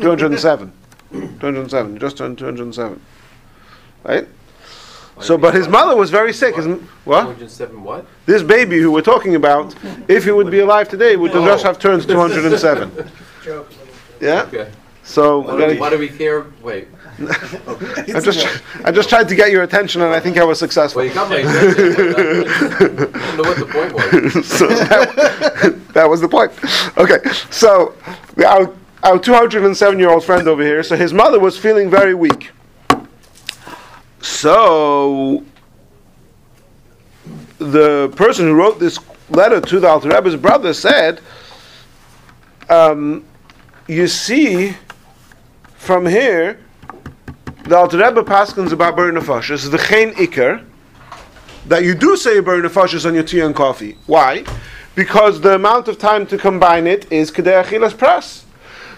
S1: 207. 207. Just turned 207. Right? So, but his mother was very sick. His, what?
S2: 207 what?
S1: This baby who we're talking about, if he would be alive today, would oh. just have turned 207. Yeah?
S2: Okay.
S1: So,
S2: Why do, we, why do we care? Wait.
S1: I just, I just tried to get your attention, and I think I was successful.
S2: Well, you got my attention. I didn't know what the point was. *laughs*
S1: so that, that was the point. Okay, so our, our 207 year old friend over here, so his mother was feeling very weak. So the person who wrote this letter to the Alter Rebbe's brother said, um, "You see, from here, the Alter Rebbe paskins about Borei Nefashos, the chen ikar." that you do say Borei Nefashos on your tea and coffee. Why? Because the amount of time to combine it is kedei achilas pras.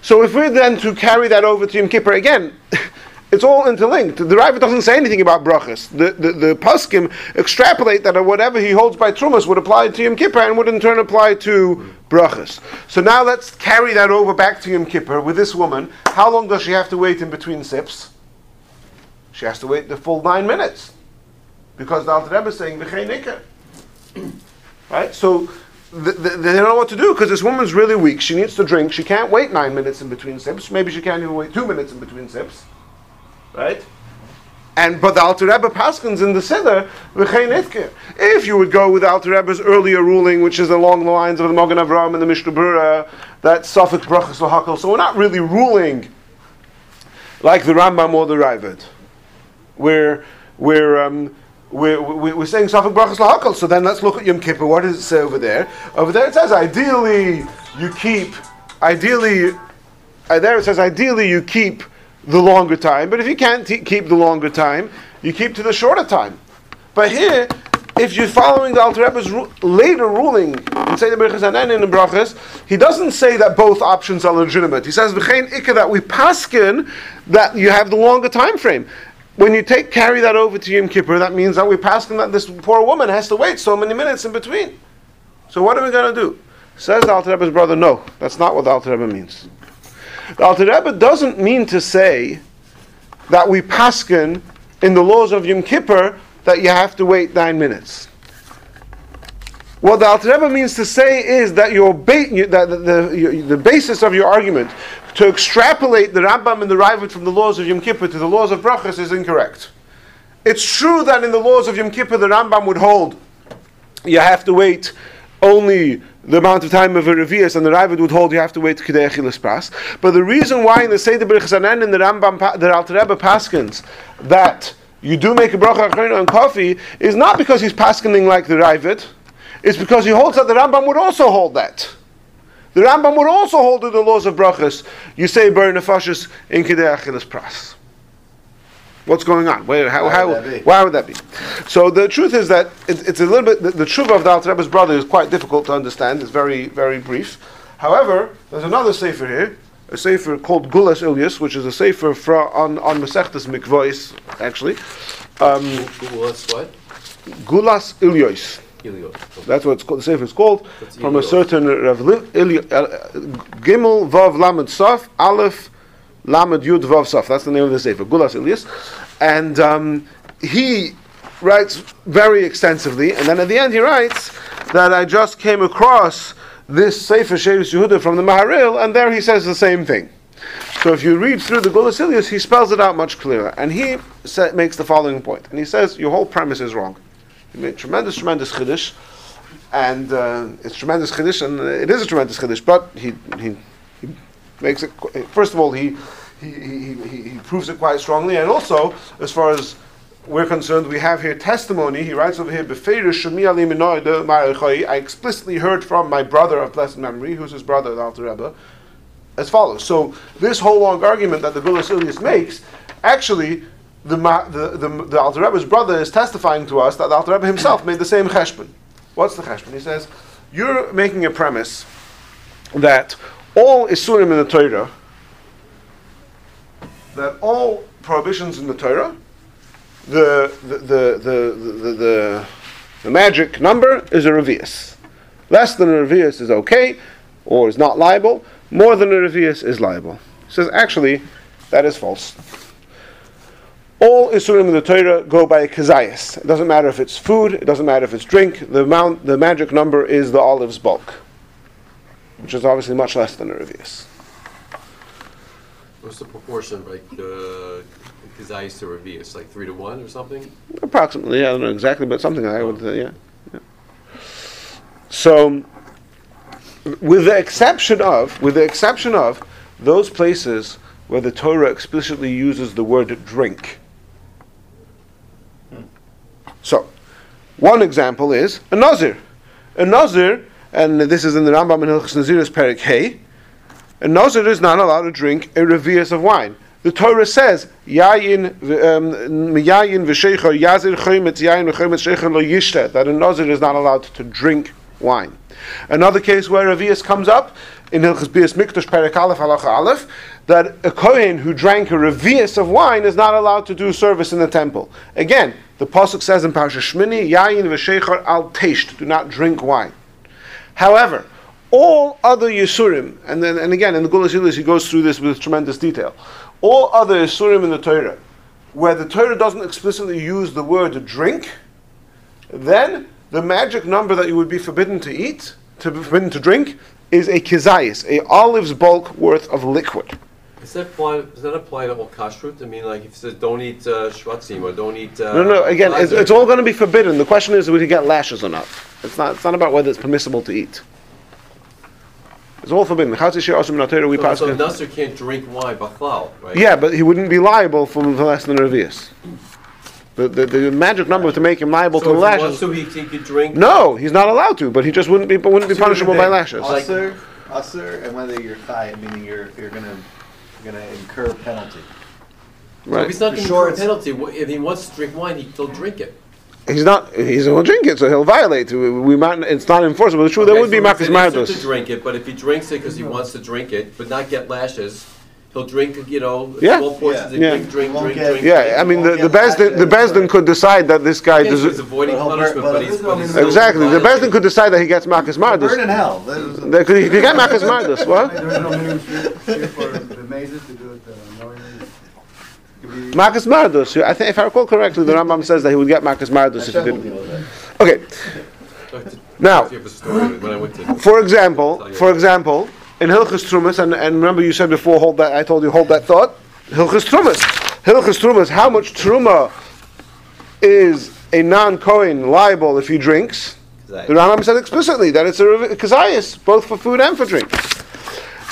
S1: So if we're then to carry that over to Yom Kippur again, *laughs* it's all interlinked. The Rav doesn't say anything about brachas. The, the, the Paskim extrapolate that whatever he holds by Trumas would apply to Yom Kippur and would in turn apply to brachas. So now let's carry that over back to Yom Kippur with this woman. How long does she have to wait in between sips? She has to wait the full nine minutes because the Alter Rebbe is saying v'chein ikar. *clears throat* Right? So th- th- they don't know what to do because this woman's really weak. She needs to drink. She can't wait nine minutes in between sips. Maybe she can't even wait two minutes in between sips. Right? And but the Alter Rebbe paskins in the Siddur v'chein ikar. If you would go with the Alter Rebbe's earlier ruling, which is along the lines of the Mogen Avraham and the Mishnah Berurah, that Safek brachas lahakal. So we're not really ruling like the Rambam or the Ravid. We're we're um, we're, we're saying Safek Brachas Lahakal. So then let's look at Yom Kippur. What does it say over there? Over there it says ideally you keep, ideally uh, there it says ideally you keep the longer time, but if you can't t- keep the longer time, you keep to the shorter time. But here, if you're following the Alter Rebbe's ru- later ruling in Berachas Hanan and in the Brachas, he doesn't say that both options are legitimate. He says that we paskin that you have the longer time frame. When you take carry that over to Yom Kippur, that means that we paskin that this poor woman has to wait so many minutes in between. So what are we going to do? Says the Alter Rebbe's brother, no, that's not what the Alter Rebbe means. The Alter Rebbe doesn't mean to say that we paskin in the laws of Yom Kippur that you have to wait nine minutes. What the Alter Rebbe means to say is that your ba- that the, the, the basis of your argument to extrapolate the Rambam and the Ravid from the laws of Yom Kippur to the laws of Brachas is incorrect. It's true that in the laws of Yom Kippur the Rambam would hold you have to wait only the amount of time of a revius, and the Ravid would hold you have to wait Kidei Achilas Pras. But the reason why in the Seder Berachas Hanan and the Rambam, the Alter Rebbe Paskins, that you do make a bracha on coffee is not because he's paskening like the Ravid, it's because he holds that the Rambam would also hold that. The Rambam would also hold to the laws of brachas. You say Borei Nefashos in Kidei Achilas Pras. What's going on? Where, how,
S4: Why would that be?
S1: why would that be? So the truth is that it, it's a little bit. The, the truth of the Alter Rebbe's brother is quite difficult to understand. It's very, very brief. However, there's another sefer here, a sefer called Gulas Ilyas, which is a sefer fra, on on Masechtas Mikvois, actually. Um,
S2: us what?
S1: Gulas Ilyos.
S2: Helios.
S1: That's what it's called, the sefer is called.
S2: That's
S1: From a certain Rav uh, Gimel Vav Lamed Saf Aleph Lamed Yud Vav Saf. That's the name of the sefer. Gulas Ilyas, and um, he writes very extensively. And then at the end, he writes that I just came across this sefer Sheiris Yehuda from the Maharil, and there he says the same thing. So if you read through the Gulas Ilyas, he spells it out much clearer, and he sa- makes the following point. And he says your whole premise is wrong. He made tremendous, tremendous chiddush, and uh, it's tremendous chiddush, and it is a tremendous chiddush. But he, he he makes it. First of all, he he, he, he proves it quite strongly, and also as far as we're concerned, we have here testimony. He writes over here, "Befeirish shemi ali minoi. I explicitly heard from my brother of blessed memory, who's his brother, the Alter Rebbe, as follows. So this whole long argument that the Gulas Ilyas makes, actually, the, the, the, the Alter Rebbe's brother is testifying to us that the Alter Rebbe himself made the same cheshbon. What's the cheshbon? He says, you're making a premise that all Isurim in the Torah, that all prohibitions in the Torah, the, the, the, the, the, the, the magic number is a revius. Less than a revius is okay, or is not liable. More than a revius is liable. He says, actually, that is false. All Isurim in the Torah go by kazayas. It doesn't matter if it's food, it doesn't matter if it's drink, the amount, the magic number is the olive's bulk, which is obviously much less than a revius.
S2: What's the proportion, like, uh, Kazayis to Revius, like three to one or something?
S1: Approximately, I don't know exactly, but something like that. Would, uh, yeah, yeah. So, with the exception of, with the exception of those places where the Torah explicitly uses the word drink. So, one example is a nazir. A nazir, and this is in the Rambam in Hilchas Naziris Perik Hey. A nazir is not allowed to drink a revius of wine. The Torah says, "Yayin um, yazir lo yishta," that a nazir is not allowed to drink wine. Another case where revius comes up in Hilchas Bias Mikdash Perik Aleph Halacha Aleph, that a kohen who drank a revius of wine is not allowed to do service in the temple. Again, the pasuk says in Parsha Shmini, "Yayin v'sheicha al teisht," do not drink wine. However, all other Yisurim, and then and again in the Gulas Ilis he goes through this with tremendous detail. All other Yisurim in the Torah, where the Torah doesn't explicitly use the word drink, then the magic number that you would be forbidden to eat, to be forbidden to drink, is a kizayis, a olive's bulk worth of liquid.
S2: Does that apply, does that apply to all kashrut? I mean, like, if it says don't eat uh, shvatzim or don't eat. Uh,
S1: No, no. Again, it's, it's all going to be forbidden. The question is, would you get lashes or not? It's not. It's not about whether it's permissible to eat. It's all forbidden. Chatzis she'er asim min haTorah, we
S2: So,
S1: pass.
S2: so nazir can't drink wine, bachlal, right?
S1: Yeah, but he wouldn't be liable for, for less than a revius. The, the, the magic number to make him liable
S2: So
S1: to
S2: if he wants
S1: lashes.
S2: to, he, he could drink.
S1: No, he's not allowed to, but he just wouldn't be wouldn't be punishable by lashes.
S2: Like-
S4: Usser, usser, and whether you're chai, meaning you're you're gonna you're gonna incur penalty.
S2: If
S1: Right?
S2: he's not
S4: For
S2: going to
S4: sure
S2: incur a
S4: it's-
S2: penalty, wh- if he wants to drink wine, he, he'll drink it.
S1: He's not. He's going to drink it, so he'll violate. We, we might, it's not enforceable. True, there
S2: Okay,
S1: would be
S2: so
S1: Marcus
S2: it's an insult
S1: Mardos.
S2: to drink it, but if he drinks it because he wants to drink it, but not get lashes, he'll drink, you know,
S1: Yeah.
S2: small portions
S4: Yeah.
S2: and
S1: Yeah.
S2: drink, drink,
S4: Won't
S2: drink,
S4: get-
S2: drink.
S1: Yeah,
S2: drink.
S1: I mean, the,
S4: won't
S1: the
S4: get
S1: Beis Din, the
S4: lashes,
S1: Beis Din
S4: but-
S1: could decide that this guy
S2: Okay, he's
S1: deserves.
S2: avoiding
S4: But he'll
S2: punishment, but
S4: but
S2: he's, but he's still
S1: Exactly, the
S2: violating.
S1: Beis Din could decide that he gets Marcus
S4: Burn in
S1: Mardos.
S4: hell. That is-
S1: They could, he could get Marcus *laughs* Mardos. What?
S5: There is no minimum here for the mazes to do it uh, knowingly. It could be-
S1: Makas Mardus. I think, if I recall correctly, the Rambam says that he would get Makas Mardus if he
S4: Hashem will
S1: didn't.
S4: with that.
S1: Okay, Now-
S2: If you have a story when I went to.
S1: for example, for example, in Hilchas Trumas, and, and remember you said before, hold that. I told you hold that thought. Hilchas Trumas, Hilchas Trumas. How much truma is a non-Kohen liable if he drinks? The Rambam said explicitly that it's a kazayas, both for food and for drink.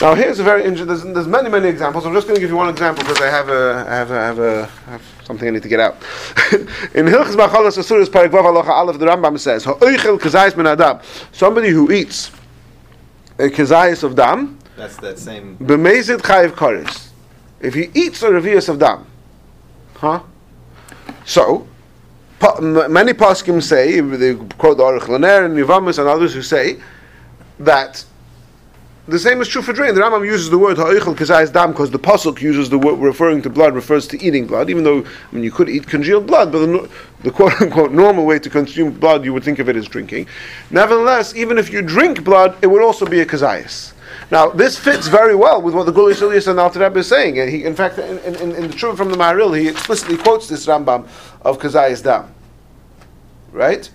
S1: Now here's a very interesting. There's, there's many many examples. I'm just going to give you one example because I have a I have a, I have a I have something I need to get out. *laughs* In Hilchas Machalas Asuras Parak Vav Halacha Aleph, the Rambam says, "Ha'oichel kazayis min adam." Somebody who eats a kazayis of dam,
S4: That's that same.
S1: b'mezid chayiv kares. If he eats a revius of dam, huh? So, pa- m- many poskim say, they quote the Aruch Laner and Yivamis and others who say that the same is true for drink. The Rambam uses the word ha'oichel kazayis dam because the pasuk uses the word referring to blood refers to eating blood, even though I mean you could eat congealed blood, but the, the quote unquote normal way to consume blood you would think of it as drinking. Nevertheless, even if you drink blood, it would also be a kazayis. Now, this fits very well with what the Gulas Ilyas and Alter Rebbe is saying. And he, in fact, in, in, in the Truth from the Maharil, he explicitly quotes this Rambam of Kazayas Dam. Right?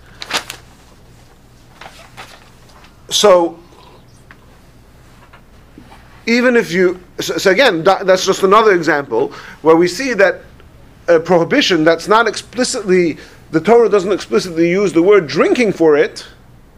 S1: So, even if you. So, so again, that, that's just another example where we see that a prohibition that's not explicitly. The Torah doesn't explicitly use the word drinking for it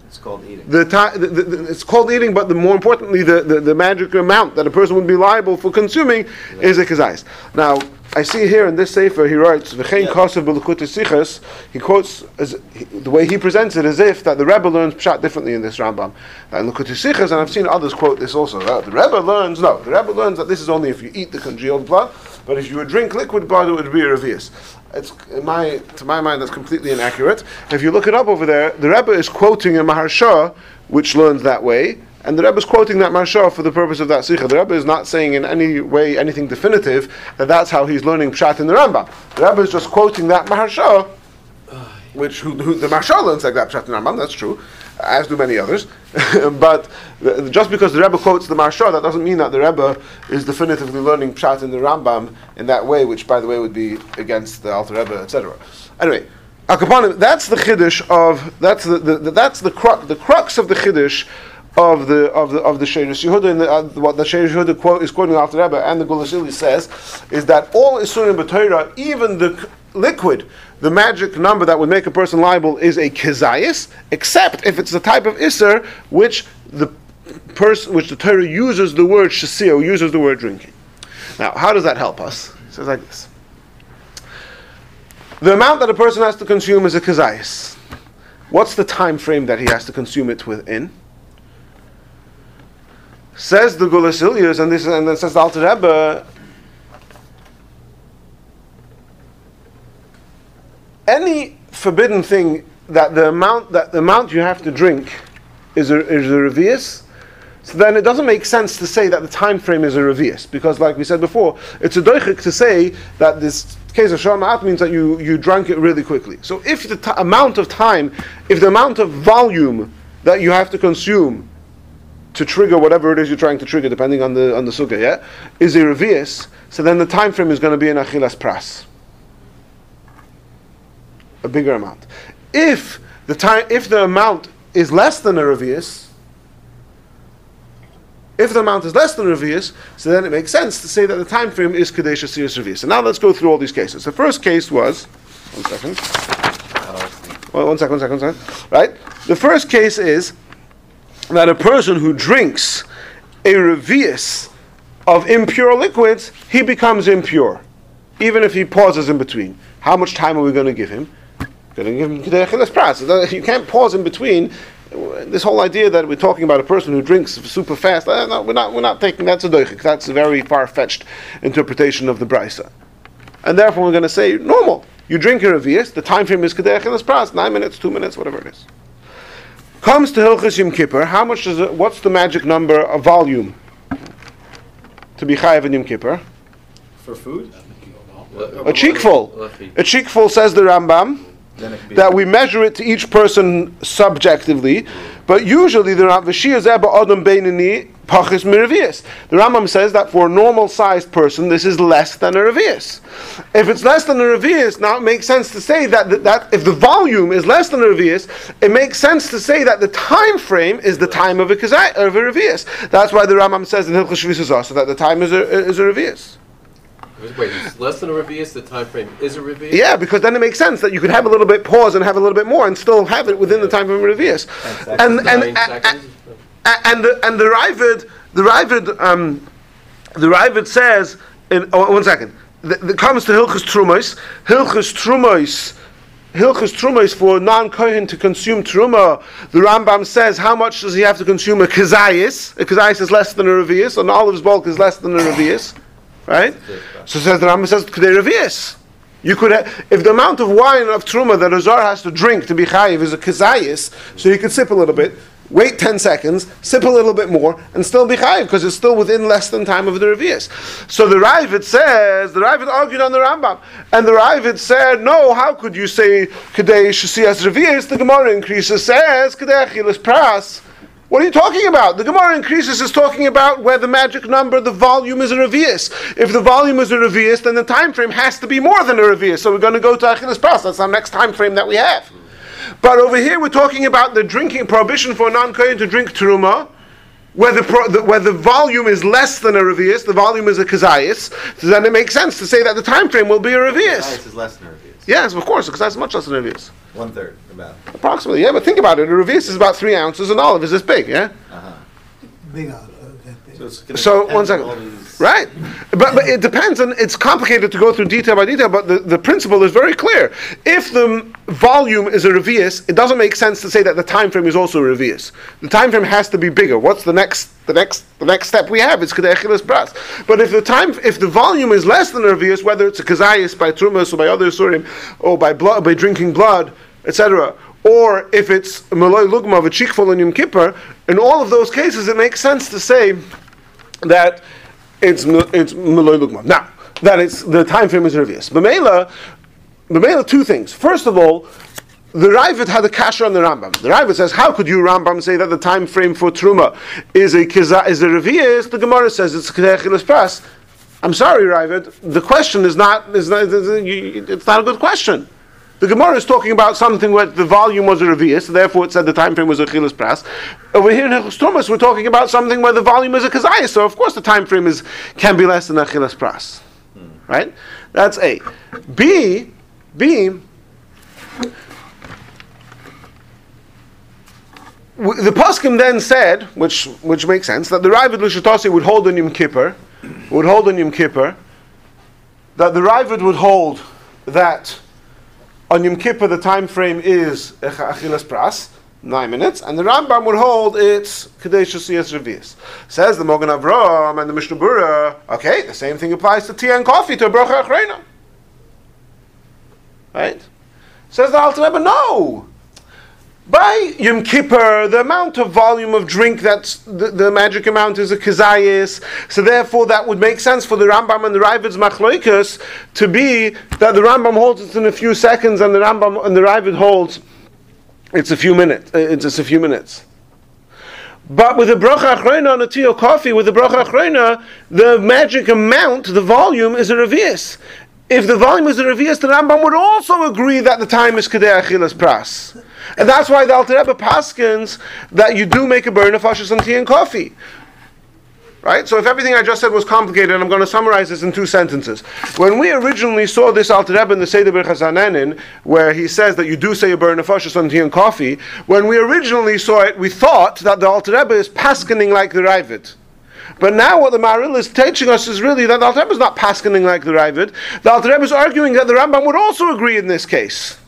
S4: It's called eating.
S1: the, ti- the, the, the it's called eating, but the more importantly, the, the, magic amount that a person would be liable for consuming is a kazais. Now, I see here in this sefer he writes v'chein b'lekutei sichas. He quotes as, he, the way he presents it as if that the Rebbe learns pshat differently in this Rambam. Now, in sichas, and I've seen others quote this also. that the Rebbe learns no, the Rebbe learns that this is only if you eat the congealed blood, but if you would drink liquid blood, it would be a revius. It's in my to my mind that's completely inaccurate. If you look it up over there, the Rebbe is quoting a Maharsha which learns that way, and the Rebbe is quoting that Maharsha for the purpose of that sikha. The Rebbe is not saying in any way anything definitive that that's how he's learning pshat in the Rambam. The Rebbe is just quoting that Maharsha, which who, who, the Maharsha learns like that pshat in the Rambam. That's true, as do many others. *laughs* but the, just because the Rebbe quotes the Maharsha, that doesn't mean that the Rebbe is definitively learning pshat in the Rambam in that way, which by the way would be against the Alter Rebbe, etc. Anyway. Al Kapanim, that's the chiddush of that's the, the, the that's the crux the crux of the chiddush of the of the of the Sheiris Yehuda and the, uh, what the Sheiris Yehuda quote is quoting Alter Rebbe and the Gulasili says is that all Isurim b'Torah, even the c- liquid, the magic number that would make a person liable is a kizayis, except if it's the type of Isser which the person which the Torah uses the word shasio uses the word drinking. Now, how does that help us? It says like this. The amount that a person has to consume is a kazayis. What's the time frame that he has to consume it within? Says the Gulasilius, and this and then says the Alter Rebbe, any forbidden thing that the amount that the amount you have to drink is a is a revius, so then it doesn't make sense to say that the time frame is a revius because, like we said before, it's a doichik to say that this case of shamaat means that you you drank it really quickly. So if the t- amount of time, if the amount of volume that you have to consume to trigger whatever it is you're trying to trigger, depending on the on the sukkah, yeah, is a revius, so then the time frame is going to be an achilas pras, a bigger amount. If the time, if the amount is less than a revius, if the amount is less than a revius, so then it makes sense to say that the time frame is kadesh asirus revius. And now let's go through all these cases. The first case was, one second, one, one second, one second, one second, right? The first case is that a person who drinks a revius of impure liquids, he becomes impure, even if he pauses in between. How much time are we going to give him? Going to give him. You can't pause in between this whole idea that we're talking about a person who drinks super fast, uh, no, we're not, we're not taking that's a doichik. That's a very far fetched interpretation of the brisa. And therefore, we're going to say normal. You drink your revius, the time frame is kedech and pras, nine minutes, two minutes, whatever it is. Comes to Hilchas Yom Kippur, how much does it, what's the magic number of volume to be chayav in Yom Kippur?
S4: For food?
S1: A cheekful. A cheekful says the Rambam
S4: Then it could be.
S1: that we measure it to each person subjectively, but usually the Ram- V'shir zeba adam beinini pachis miravias. The Rambam says that for a normal sized person, this is less than a revius. If it's less than a revius, now it makes sense to say that, that, that if the volume is less than a revius, it makes sense to say that the time frame is the time of a kazai, of a revius. That's why the Rambam says in Hilchos Shvisas also that the time is a, is a revius.
S2: Wait, it's less than a revius, the time frame is a revius?
S1: Yeah, because then it makes sense that you could have a little bit pause and have a little bit more and still have it within the time frame of revius. And and and,
S2: seconds?
S1: And the and the Ravid the Ravid um, the Ravid says in oh, one second. The, comes to Hilchus Trumos. Hilchus Trumos. Hilchus Trumos for non kohen to consume truma. The Rambam says how much does he have to consume a kazayis? A kazayis is less than a revius. An olive's bulk is less than a revius, right? So says the Rambam says kedei revius. You could, have, if the amount of wine of truma that a zar has to drink to be chayiv is a kazayis, so you could sip a little bit, wait ten seconds, sip a little bit more, and still be chayiv because it's still within less than time of the revius. So the Ravid says the Ravid argued on the Rambam, and the Ravid said, no, how could you say kedei shasias revius? The Gemara in Krisus says kedei achilas pras. What are you talking about? The Gemara in Krisus is talking about where the magic number, the volume is a revius. If the volume is a revius, then the time frame has to be more than a revius. So we're going to go to Achilas Pras. That's our next time frame that we have. But over here, we're talking about the drinking prohibition for a non-kohen to drink teruma, where the, pro, the, where the volume is less than a revius, the volume is a kazayis. So then it makes sense to say that the time frame will be a revius.
S4: Size is less than a revius.
S1: Yes, of course, because that's much less than a revius.
S4: One third, about.
S1: Approximately, yeah. But think about it. A revius is about three ounces, and olive is this big, yeah.
S4: Uh-huh.
S6: Big out.
S4: So, it's gonna
S1: So,
S4: depend
S1: one second.
S4: on all these-
S1: Right. But, but it depends, and it's complicated to go through detail by detail, but the, the principle is very clear. If the volume is a revius, it doesn't make sense to say that the time frame is also a revius. The time frame has to be bigger. What's the next the next the next step we have? It's kedechilas bras. But if the time if the volume is less than a revius, whether it's a kazayis by trumas or by other surim, or by blood by drinking blood, etc., or if it's malay lugma of a chikful in Yom Kippur, in all of those cases, it makes sense to say that it's it's Meloy Lugma. Now, that it's the time frame is revius. B'meila, b'meila, two things. First of all, the Ravid had a kasha on the Rambam. The Ravid says, "How could you Rambam say that the time frame for truma is a kiza, is a revius?" The Gemara says it's kedechilas pras. I'm sorry, Ravid. The question is not is not it's not a good question. The Gemara is talking about something where the volume was a revius, therefore it said the time frame was a chilas pras. Over here in Tumas, we're talking about something where the volume is a kazayas, so of course the time frame is can be less than a chilas pras. Right? That's A. B, B, w- the poskim then said, which which makes sense, that the Ravid Lushatasi would hold on Yom Kippur, would hold on Yom Kippur, that the Ravid would hold that on Yom Kippur the time frame is Achilas Pras, nine minutes, and the Rambam would hold it's Kadesh Siyas Revius. Says the Mogan Avram and the Mishnah Berurah, okay, the same thing applies to tea and coffee, to a Bracha Achrena. Right? Says the Alter Rebbe, no! By Yom Kippur, the amount of volume of drink that's the, the magic amount is a kazayis, so therefore that would make sense for the Rambam and the Ravid's machloikas to be that the Rambam holds it in a few seconds and the Rambam and the Ravid holds it's a few minutes. It's just a few minutes. But with the bracha achrona on a tea or coffee, with the bracha achrona, the magic amount, the volume, is a revius. If the volume is a revius, the Rambam would also agree that the time is kedei achilas pras. And that's why the Alter Rebbe paskins that you do make a Borei Nefashos on tea and coffee. Right? So if everything I just said was complicated, I'm going to summarize this in two sentences. When we originally saw this Alter Rebbe in the Seder Birchazanenin, where he says that you do say a Borei Nefashos on tea and coffee, when we originally saw it, we thought that the Alter Rebbe is paskining like the Ravid. But now what the Maharil is teaching us is really that the Alter Rebbe is not paskining like the Ravid. The Alter Rebbe is arguing that the Rambam would also agree in this case.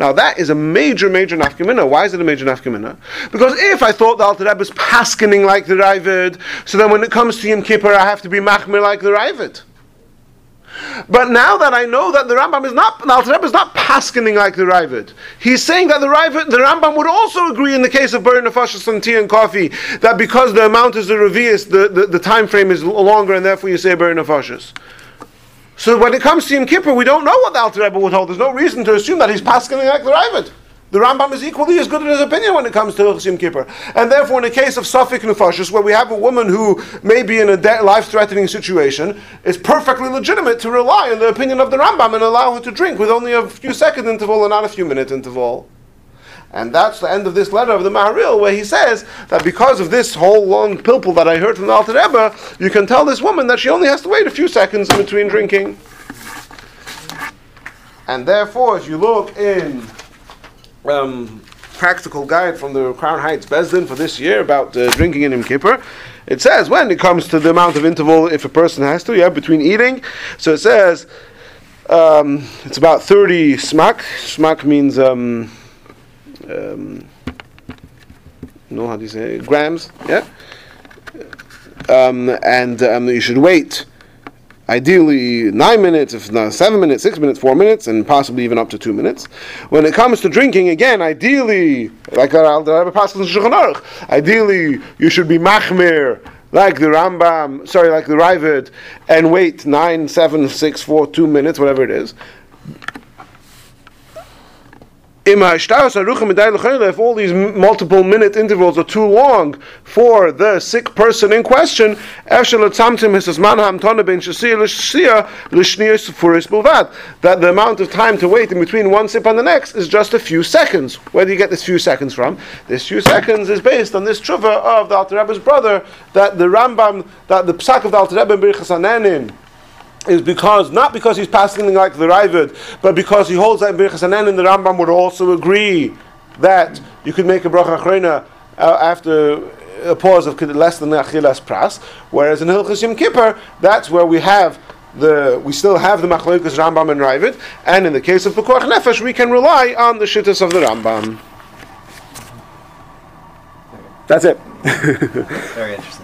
S1: Now that is a major, major nafkamina. Why is it a major nafkamina? Because if I thought the Alter Rebbe is paskening like the Ravid, so then when it comes to Yom Kippur, I have to be machmir like the Ravid. But now that I know that the Rambam is not, the Alter Rebbe is not paskening like the Ravid, he's saying that the Ravid, the Rambam would also agree in the case of Borei Nefashos on tea and coffee that because the amount is the revius, the, the, the time frame is longer, and therefore you say Borei Nefashos. So when it comes to Yom Kippur, we don't know what the Alter Rebbe would hold. There's no reason to assume that he's paskening like the Ravid. The Rambam is equally as good in his opinion when it comes to Yom Kippur. And therefore, in the case of Safek Nefashis, where we have a woman who may be in a de- life-threatening situation, it's perfectly legitimate to rely on the opinion of the Rambam and allow her to drink with only a few second interval and not a few minute interval. And that's the end of this letter of the Maharil, where he says that because of this whole long pilpul that I heard from the Alter Rebbe, you can tell this woman that she only has to wait a few seconds in between drinking. And therefore, if you look in um, practical guide from the Crown Heights Beis Din for this year about uh, drinking in Yom Kippur. It says when it comes to the amount of interval, if a person has to, yeah, between eating. So it says um, it's about 30 smak. Smak means, um, um, how do you say, grams, yeah? Um, and um, you should wait ideally nine minutes, if not seven minutes, six minutes, four minutes, and possibly even up to two minutes. When it comes to drinking, again, ideally, like the in Shulchan ideally you should be machmir, like the Rambam, sorry, like the Raavad, and wait nine, seven, six, four, two minutes, whatever it is. If all these multiple minute intervals are too long for the sick person in question, that the amount of time to wait in between one sip and the next is just a few seconds. Where do you get this few seconds from? This few seconds is based on this tshuva of the Alter Rebbe's brother that the Rambam, that the psak of the Alter Rebbe in is because not because he's passing like the Raavad, but because he holds that Birchas Hanan and the Rambam would also agree that you could make a bracha achrona uh, after a pause of less than achilas pras. Whereas in Hilchas Yom Kippur, that's where we have the we still have the machlokas Rambam and Raavad, and in the case of Pekuach Nefesh, we can rely on the shittas of the Rambam. That's it.
S4: Very interesting.